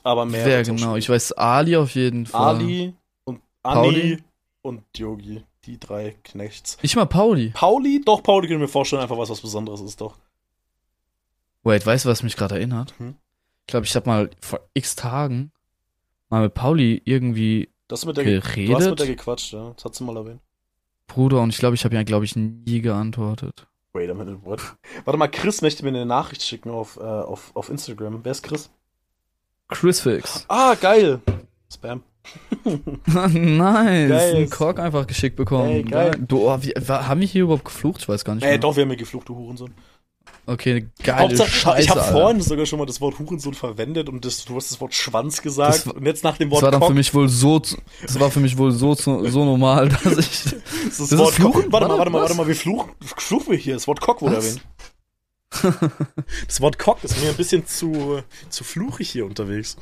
Aber mehr. Auch genau? Ich weiß Ali auf jeden Fall. Ali und Anni Pauli? und Yogi. Die drei Knechts. Nicht mal Pauli. Pauli? Doch, Pauli können wir vorstellen, einfach was was Besonderes ist, doch. Wait, weißt du, was mich gerade erinnert? Hm? Ich glaube, ich habe mal vor x Tagen mal mit Pauli irgendwie Das mit der ge- Geredet? Du hast mit der gequatscht, ja. Das hat sie mal erwähnt. Bruder, und ich glaube, ich habe ja, glaube ich, nie geantwortet. Wait a minute, what? Warte mal, Chris möchte mir eine Nachricht schicken auf, äh, auf, auf Instagram. Wer ist Chris? Chris Fix. Ah, geil. Spam. Nice. Geil. Ein Kork einfach geschickt bekommen. Ey, geil. Du, oh, wie, haben wir hier überhaupt geflucht? Ich weiß gar nicht. Ey, mehr. doch, wir haben mir geflucht, du Hurensohn. Okay, geile Hauptsache, Scheiße, ich habe vorhin sogar schon mal das Wort Hurensohn verwendet und das, du hast das Wort Schwanz gesagt. Das war- und jetzt nach dem Das Wort war dann Cock, für mich wohl so, das war für mich wohl so, zu- so normal, (laughs) dass ich, das, das ist Wort Fluchen? Warte mal, warte mal, warte mal, wir fluchen, fluchen wir hier. Das Wort Cock wurde erwähnt. Das Wort Cock ist mir ein bisschen zu, zu fluchig hier unterwegs.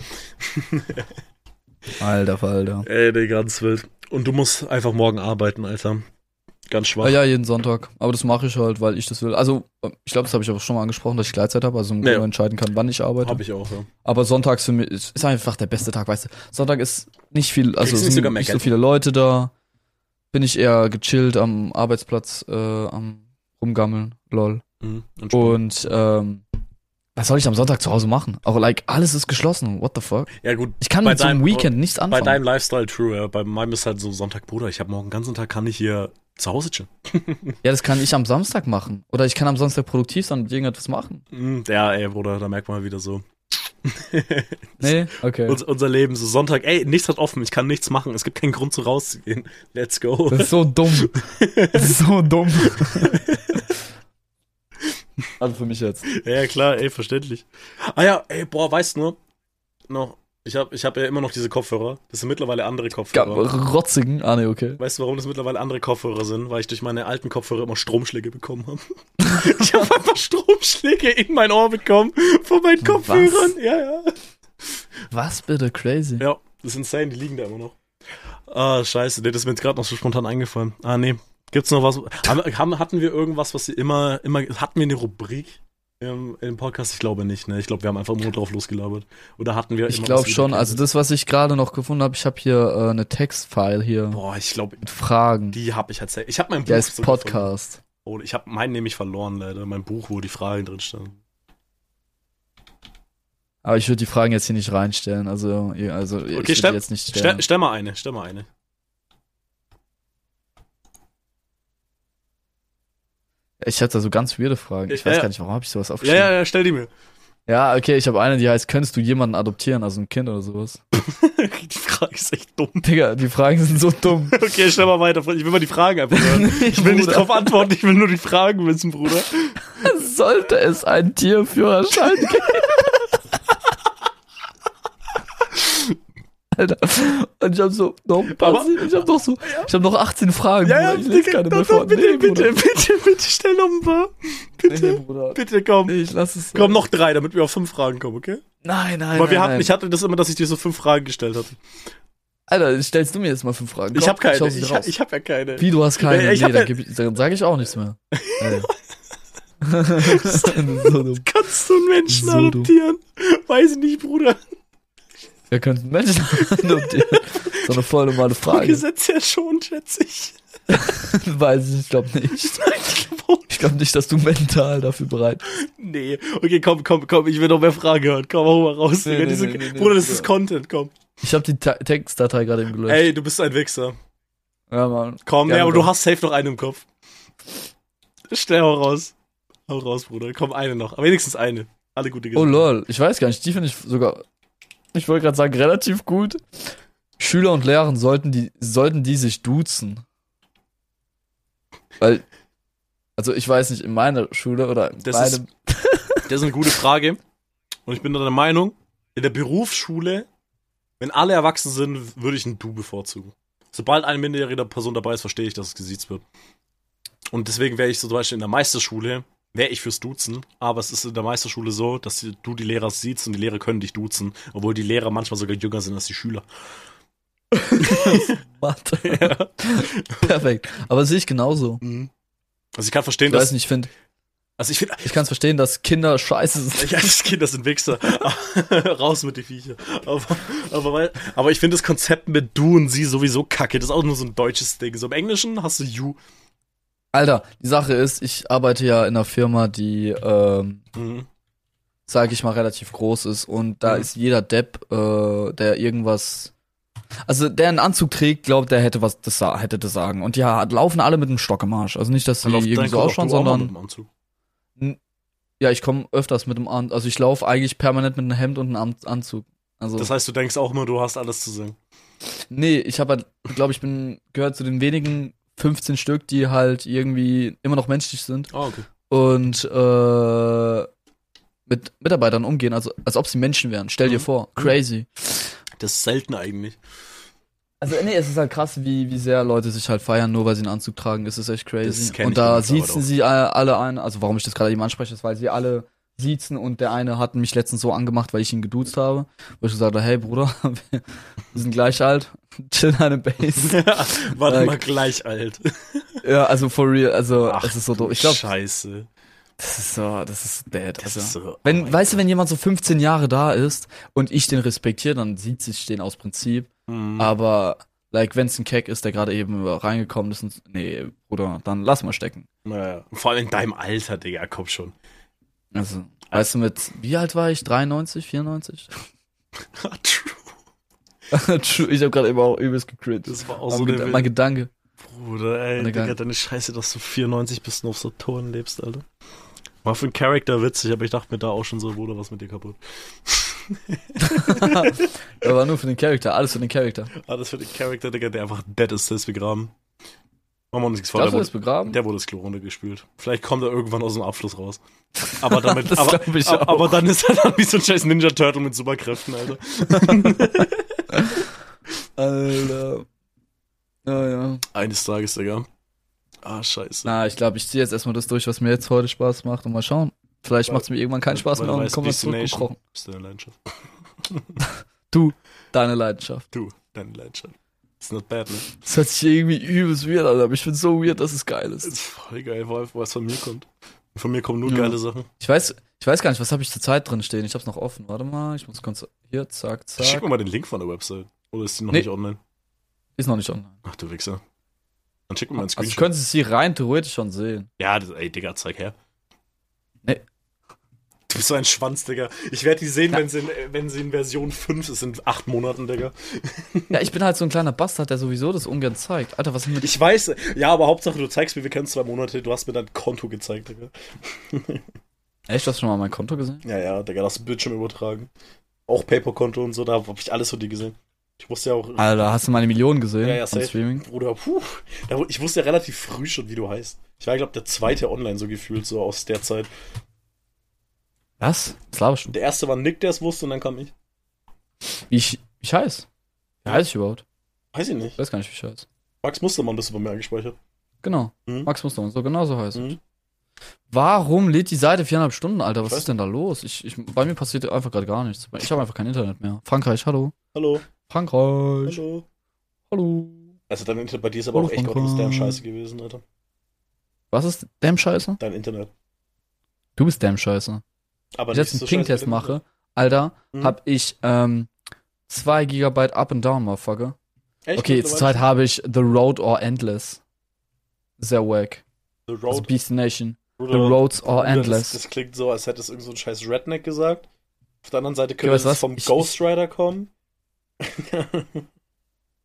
(laughs) alter Falter. Ey, nee, ganz wild. Und du musst einfach morgen arbeiten, Alter. Ganz schwach. Ja, ja, jeden Sonntag. Aber das mache ich halt, weil ich das will. Also, ich glaube, das habe ich aber schon mal angesprochen, dass ich Gleitzeit habe, also im. Grunde entscheiden kann, wann ich arbeite. Hab ich auch, ja. Aber sonntags für mich ist ist einfach der beste Tag, weißt du. Sonntag ist nicht viel, also Kriegst sind nicht so viele Leute da. Bin ich eher gechillt am Arbeitsplatz, äh, am rumgammeln, lol. Mhm. Und, Und ähm, was soll ich am Sonntag zu Hause machen? Auch like alles ist geschlossen. What the fuck? ja, gut. Ich kann Bei mit so einem deinem- Weekend nichts Bei anfangen. deinem Lifestyle true, ja. Bei meinem ist halt so Sonntag, Bruder, ich habe morgen den ganzen Tag, kann ich hier zu Hause chillen. ja, das kann ich am Samstag machen. Oder ich kann am Samstag produktiv sein und irgendetwas machen. Mhm, Ja, ey, Bruder, da merkt man wieder so. (laughs) Nee? Okay. Uns, unser Leben, so Sonntag, ey, nichts hat offen, ich kann nichts machen, es gibt keinen Grund, so rauszugehen. Let's go. Das ist so dumm. (laughs) Das ist so dumm. (laughs) Also für mich jetzt. (laughs) ja, klar, ey, verständlich. Ah ja, ey, boah, weißt du nur, noch, ich habe ich hab ja immer noch diese Kopfhörer. Das sind mittlerweile andere Kopfhörer. Rotzigen. Ah, nee, okay. Weißt du, warum das mittlerweile andere Kopfhörer sind? Weil ich durch meine alten Kopfhörer immer Stromschläge bekommen habe. (laughs) ich habe einfach Stromschläge in mein Ohr bekommen von meinen Kopfhörern. Ja, ja. Was bitte? Crazy. Ja, das ist insane, die liegen da immer noch. Ah, scheiße, nee, das ist mir jetzt gerade noch so spontan eingefallen. Ah, nee. Gibt's noch was? Haben, hatten wir irgendwas, was sie immer, immer, hatten wir eine Rubrik im, im Podcast? Ich glaube nicht, ne? Ich glaube, wir haben einfach nur drauf losgelabert. Oder hatten wir Ich glaube schon. Also das, was ich gerade noch gefunden habe, ich habe hier äh, eine Textfile hier Boah, ich glaube, mit Fragen. die habe ich erzählt. Ich habe mein Buch Der ist Podcast. Oh, ich habe meinen nämlich verloren, leider. Mein Buch, wo die Fragen drin standen. Aber ich würde die Fragen jetzt hier nicht reinstellen. Also, also ich würde stell- jetzt nicht stellen. Stell, stell mal eine, stell mal eine. Ich hatte da so ganz weirde Fragen. Ich Ja, weiß ja. gar nicht, warum habe ich sowas Ja, aufgeschrieben. ja, ja, stell die mir. Ja, okay, ich habe eine, die heißt, könntest du jemanden adoptieren, also ein Kind oder sowas? (laughs) die Frage ist echt dumm. Digga, die Fragen sind so dumm. (laughs) Okay, stell mal weiter. Ich will mal die Fragen einfach hören. (laughs) Ich will nicht Bruder. drauf antworten, ich will nur die Fragen wissen, Bruder. Sollte es einen Tierführerschein geben? Alter. Und ich hab so, noch ein paar, ich hab noch so, ich hab noch 18 Fragen, Ja, ja. Ich lese keine mehr doch, vor. bitte, Nee, bitte, Bruder. bitte, bitte, stell noch ein paar. Nee, Bitte, Bruder. bitte, komm. Nee, ich lass es. Komm, noch drei, damit wir auf fünf Fragen kommen, okay? Nein, nein, Weil wir nein, hatten, nein. ich hatte das immer, dass ich dir so fünf Fragen gestellt hatte. Alter, stellst du mir jetzt mal fünf Fragen. Ich Komm, habe keine, schau sie ich, raus. ich habe ja keine. Wie, du hast keine? Ja, ich nee, hab dann, ja- ich, dann sag ich auch nichts mehr. (laughs) (laughs) So. Kannst du einen Menschen So adoptieren? Weiß ich nicht, Bruder. Wir könnten Menschen adoptieren. (laughs) So eine voll normale Frage. Gesetz ja schon, schätze ich. (laughs) Weiß ich, ich glaube nicht. (laughs) Ich glaube nicht, dass du mental dafür bereit bist. Nee. Okay, komm, komm, komm, ich will noch mehr Fragen hören. Komm, hau mal raus, Nee, nee, Diese, nee, Bruder, das ist Content, komm. Ich habe die Ta Textdatei gerade eben gelöscht. Ey, du bist ein Wichser. Ja, Mann. Komm, ja, aber doch. du hast safe noch einen im Kopf. Stell hau raus. Hau raus, Bruder. Komm, eine noch. Aber wenigstens eine. Alle gute Oh lol, ich weiß gar nicht, die finde ich sogar, ich wollte gerade sagen, relativ gut. Schüler und Lehrer sollten die, sollten die sich duzen. Weil, also ich weiß nicht, in meiner Schule oder in Das meinem, (laughs) Das ist eine gute Frage. Und ich bin da der Meinung, in der Berufsschule, wenn alle erwachsen sind, würde ich ein Du bevorzugen. Sobald eine minderjährige Person dabei ist, verstehe ich, dass es gesiezt wird. Und deswegen wäre ich so zum Beispiel in der Meisterschule, wäre ich fürs Duzen, aber es ist in der Meisterschule so, dass die- du die Lehrer siehst und die Lehrer können dich duzen, obwohl die Lehrer manchmal sogar jünger sind als die Schüler. (laughs) Mathe. (laughs) Perfekt. Aber sehe ich genauso. Also ich kann verstehen, Ich weiß dass, nicht, ich finde, also ich finde, ich kann es verstehen, dass Kinder scheiße sind. Ja, das Kinder sind Wichser. (laughs) Raus mit die Viecher. Aber, aber, weil- aber ich finde das Konzept mit du und sie sowieso kacke. Das ist auch nur so ein deutsches Ding. So im Englischen hast du you. Alter, die Sache ist, ich arbeite ja in einer Firma, die, ähm, Mhm. sage ich mal, relativ groß ist und da Mhm. ist jeder Depp, äh, der irgendwas Also der einen Anzug trägt, glaubt, der hätte was das hätte das sagen. Und ja, laufen alle mit einem Stock im Arsch. Also nicht, dass sie irgendwie so ausschauen, sondern mit dem Anzug. ja, ich komme öfters mit dem An also ich laufe eigentlich permanent mit einem Hemd und einem An- Anzug. Also Das heißt, du denkst auch immer, du hast alles zu singen. nee, ich habe halt, glaube ich bin gehört zu den wenigen 15 Stück, die halt irgendwie immer noch menschlich sind Ah, okay. und äh, mit Mitarbeitern umgehen, also als ob sie Menschen wären. Stell dir Mhm. vor, crazy. Das ist selten eigentlich. Also nee, es ist halt krass, wie, wie sehr Leute sich halt feiern, nur weil sie einen Anzug tragen. Es ist echt crazy. Und da siezen sie alle alle ein. Also warum ich das gerade eben anspreche, ist, weil sie alle siezen und der eine hat mich letztens so angemacht, weil ich ihn geduzt habe. Wo ich gesagt habe, hey Bruder, (laughs) wir sind gleich alt, (laughs) chill deine Base. (laughs) Warte Like- mal gleich alt. ja, also for real, also Ach, es ist so doof. Ich glaube, Scheiße. das ist so, das ist dead. Das also. ist so. Wenn, oh mein weißt du, wenn jemand so 15 Jahre da ist und ich den respektiere, dann sieht sich den aus Prinzip. Mhm. Aber, like, wenn es ein Keck ist, der gerade eben reingekommen ist und, nee, Bruder, dann lass mal stecken. Naja. Vor allem in deinem Alter, Digga, komm schon. Also, weißt du, mit, wie alt war ich? 93, 94? (laughs) True. (laughs) True, ich habe gerade eben auch übelst gecrit. Das war auch Mein, so eine mein Gedanke. Bruder, ey, Digga, deine Scheiße, dass du 94 bist und auf so Toren lebst, Alter. War für einen Charakter witzig, aber ich dachte mir da auch schon so, Bruder, was mit dir kaputt. (laughs) Aber nur für den Charakter, alles für den Charakter. Alles für den Charakter, Digga, der einfach dead ist, der ist begraben. Machen wir uns nichts vor, der du, wurde, begraben? der wurde das Klo runtergespült. Vielleicht kommt er irgendwann aus dem Abfluss raus. Aber (laughs) damit, Das aber, aber, aber dann ist er dann wie so ein scheiß Ninja Turtle mit Superkräften, Alter. (laughs) Alter. Ja, ja. Eines Tages, Digga. Ah, scheiße. Na, ich glaube, ich ziehe jetzt erstmal das durch, was mir jetzt heute Spaß macht und mal schauen. Vielleicht Weil- macht es mir irgendwann keinen Spaß weil mehr du und kommen wir. Ist deine Leidenschaft. (laughs) Deine Leidenschaft. Du, deine Leidenschaft. It's not bad, ne? Das hört sich irgendwie übelst weird an, aber ich find's so weird, dass es geil Das ist. ist voll geil, vor allem, was von mir kommt. Von mir kommen nur Ja. geile Sachen. Ich weiß, ich weiß gar nicht, was habe ich zur Zeit drin stehen? Ich hab's noch offen. Warte mal, ich muss kurz hier, zack, Schick zack. mir mal den Link von der Website. Oder ist die noch Nee. nicht online? Ist noch nicht online. Ach, du Wichser. Dann schick mir mal einen Also ich Screenshot. könnte es hier rein theoretisch schon sehen. ja, das, ey, Digga, zeig her. Du (laughs) bist so ein Schwanz, Digga. Ich werde die sehen, Ja. wenn, sie in, wenn sie in Version 5 ist, in acht Monaten, Digga. Ja, ich bin halt so ein kleiner Bastard, der sowieso das ungern zeigt. Alter, was ist denn mit Ich weiß, ja, aber Hauptsache, du zeigst mir, wir kennen zwei Monate, du hast mir dein Konto gezeigt, Digga. (laughs) Echt, hast du schon mal mein Konto gesehen? Ja, ja, Digga, das Bildschirm übertragen. Auch Paper-Konto und so, da hab ich alles von dir gesehen. Ich wusste ja auch, Alter, hast du meine Millionen gesehen Ja, ja, safe. Streaming? Bruder, puh, ich wusste ja relativ früh schon, wie du heißt. Ich war, glaube der zweite online so gefühlt, so aus der Zeit. Was? Laberst du? Der erste war Nick, der es wusste, und dann kam ich. Wie ich, ich heiß? Wie heiß ich überhaupt? Weiß ich nicht. Ich weiß gar nicht, wie ich heiß. Max Mustermann bist du bei mir eingespeichert. Genau. Mhm. Max Mustermann, so genau so heißt. Mhm. Warum lädt die Seite viereinhalb Stunden, Alter? Was ist denn da los? Ich, ich, bei mir passiert einfach gerade gar nichts. Ich habe einfach kein Internet mehr. Frankreich, hallo. Hallo. Frankreich, Hallo. hallo. Also dein Internet bei dir ist aber Hallo, auch echt damn scheiße gewesen, Alter. Was ist damn scheiße? Dein Internet. Du bist damn scheiße. Aber Wenn ich jetzt einen so Ping-Test mache, Alter, Mhm. hab ich ähm, 2 Gigabyte up and down, motherfucker. Echt? Okay, zurzeit habe ich The Road or Endless. Sehr wack. The Also Road. Beast Nation. The Bruder, Roads or Bruder, Das, Endless. das klingt so, als hätte es irgend so ein scheiß Redneck gesagt. Auf der anderen Seite Okay, könnte du es vom Ich- Ghost Rider kommen.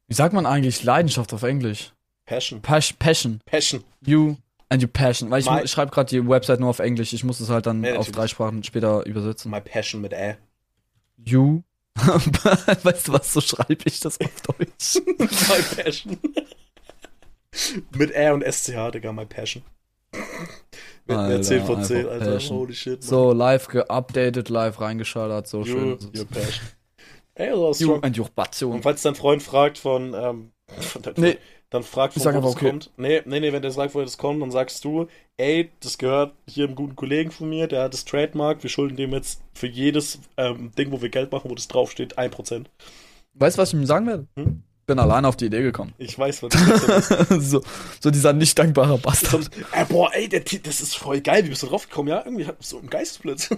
Wie sagt man eigentlich Leidenschaft auf Englisch? Passion. Pas Passion. Passion. You and your passion. Weil ich, My- schreibe gerade die Website nur auf Englisch. Ich muss es halt dann Ja, auf drei Sprachen später übersetzen. My Passion mit Ä. You. (laughs) weißt du was, so schreibe ich das auf Deutsch. (laughs) My Passion. mit Ä und SCH, Digga, My Passion. Mit Alter, der 10 von 10, einfach Alter. Passion. Holy shit. Mann. So, live geupdatet, live reingeschaltet, so you, schön. your Passion. Ey, das war You strong. and your passion. Und falls dein Freund fragt von, ähm, (laughs) von deinem Nee. Freund, dann fragt, Ich von sag wo einfach, das okay. kommt. Nee, nee, nee, wenn der sagt, woher das kommt, dann sagst du, ey, das gehört hier einem guten Kollegen von mir, der hat das Trademark, wir schulden dem jetzt für jedes ähm, Ding, wo wir Geld machen, wo das draufsteht, 1%. Weißt du, was ich ihm sagen werde? Hm? Bin allein auf die Idee gekommen. Ich weiß, was das ist. (laughs) so, so dieser nicht dankbare Bastard. Äh, boah, ey, der, das ist voll geil, wie bist du drauf gekommen? Ja, irgendwie hat so ein Geistesblitz.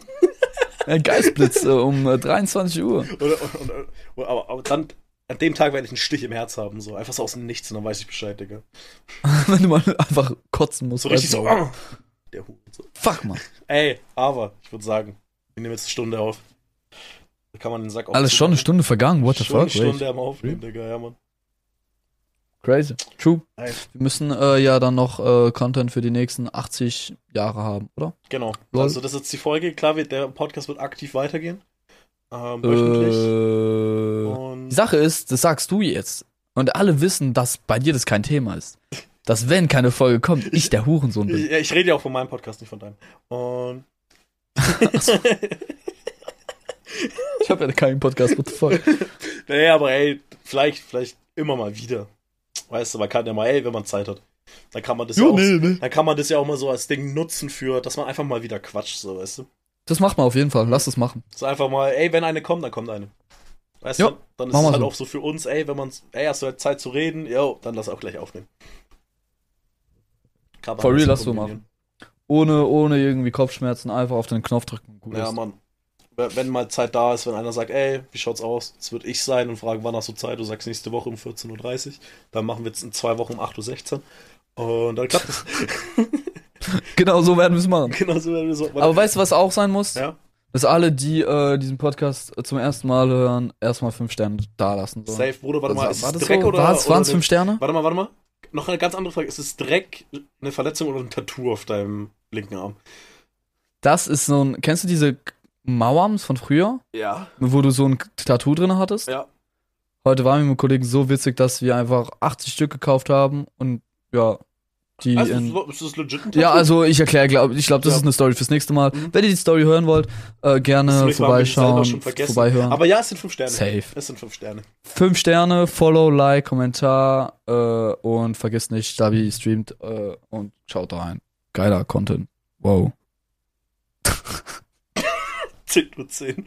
Ein Geistblitz äh, um äh, 23 Uhr. Oder, und, und, aber, aber dann, an dem Tag werde ich einen Stich im Herz haben, so einfach so aus dem Nichts und dann weiß ich Bescheid, Digga. (laughs) Wenn du mal einfach kotzen musst. So richtig so, ah, der Hut. So. Fuck, man. Ey, aber, ich würde sagen, wir nehmen jetzt eine Stunde auf. Da kann man den Sack auch Alles schon eine. Stunde vergangen, what the Schon eine fuck? Wait. Stunde am Aufnehmen, Digga, ja, Mann. Crazy. True. Ey. Wir müssen äh, ja dann noch äh, Content für die nächsten 80 Jahre haben, oder? Genau. Lol. Also das ist jetzt die Folge. Klar, wird, der Podcast wird aktiv weitergehen. Ähm, wöchentlich. Äh, die Sache ist, das sagst du jetzt. Und alle wissen, dass bei dir das kein Thema ist. Dass wenn keine Folge kommt, ich der Hurensohn bin. ich, ich rede ja auch von meinem Podcast, nicht von deinem. Und (laughs) Ich habe ja keinen Podcast, what the fuck. (laughs) naja, aber ey, vielleicht, vielleicht immer mal wieder. Weißt du, man kann ja mal, ey, wenn man Zeit hat. Dann kann man das ja, auch, nee. dann kann man das ja auch mal so als Ding nutzen für, dass man einfach mal wieder quatscht, so, weißt du. Das macht man auf jeden Fall. Lass das machen. So einfach mal, ey, wenn eine kommt, dann kommt eine. Weißt Ja, du, dann ist machen es halt so. auch so für uns, ey, wenn man, ey, hast du halt Zeit zu reden, yo, dann lass auch gleich aufnehmen. Kann For real, lass so kombinieren. Ohne, ohne irgendwie Kopfschmerzen, einfach auf den Knopf drücken. Gut Ja, ist. Mann. Wenn mal Zeit da ist, wenn einer sagt, ey, wie schaut's aus? Das würde ich sein und fragen, wann hast du Zeit? Du sagst nächste Woche um 14.30 Uhr. Dann machen wir jetzt in zwei Wochen um 8.16 Uhr. Und dann klappt es. (laughs) (laughs) (laughs) Genau so werden wir es machen. genau so werden wir so. Aber weißt du, was auch sein muss? ja? Dass alle, die äh, diesen Podcast zum ersten Mal hören, erstmal fünf Sterne da lassen sollen. Safe, Bruder, warte mal, war, ist war es das Dreck so? oder. War's, oder waren's eine- fünf Sterne? Warte mal, warte mal. Noch eine ganz andere Frage. Ist es Dreck, eine Verletzung oder ein Tattoo auf deinem linken Arm? Das ist so ein. Kennst du diese Mauerms von früher? Ja. Wo du so ein Tattoo drin hattest? Ja. Heute war mir mit einem Kollegen so witzig, dass wir einfach 80 Stück gekauft haben und ja, die Also, in. ist das legit ein Tattoo? Ja, also ich erkläre, glaub, ich glaube, das Ja. ist eine Story fürs nächste Mal. Mhm. Wenn ihr die Story hören wollt, äh, gerne vorbeischauen, vorbeihören. Aber ja, es sind fünf Sterne. Safe. Es sind fünf Sterne. Fünf Sterne, Follow, Like, Kommentar äh, und vergesst nicht, Stabi streamt äh, und schaut da rein. Geiler Content. Wow. (laughs) 10 Uhr 10.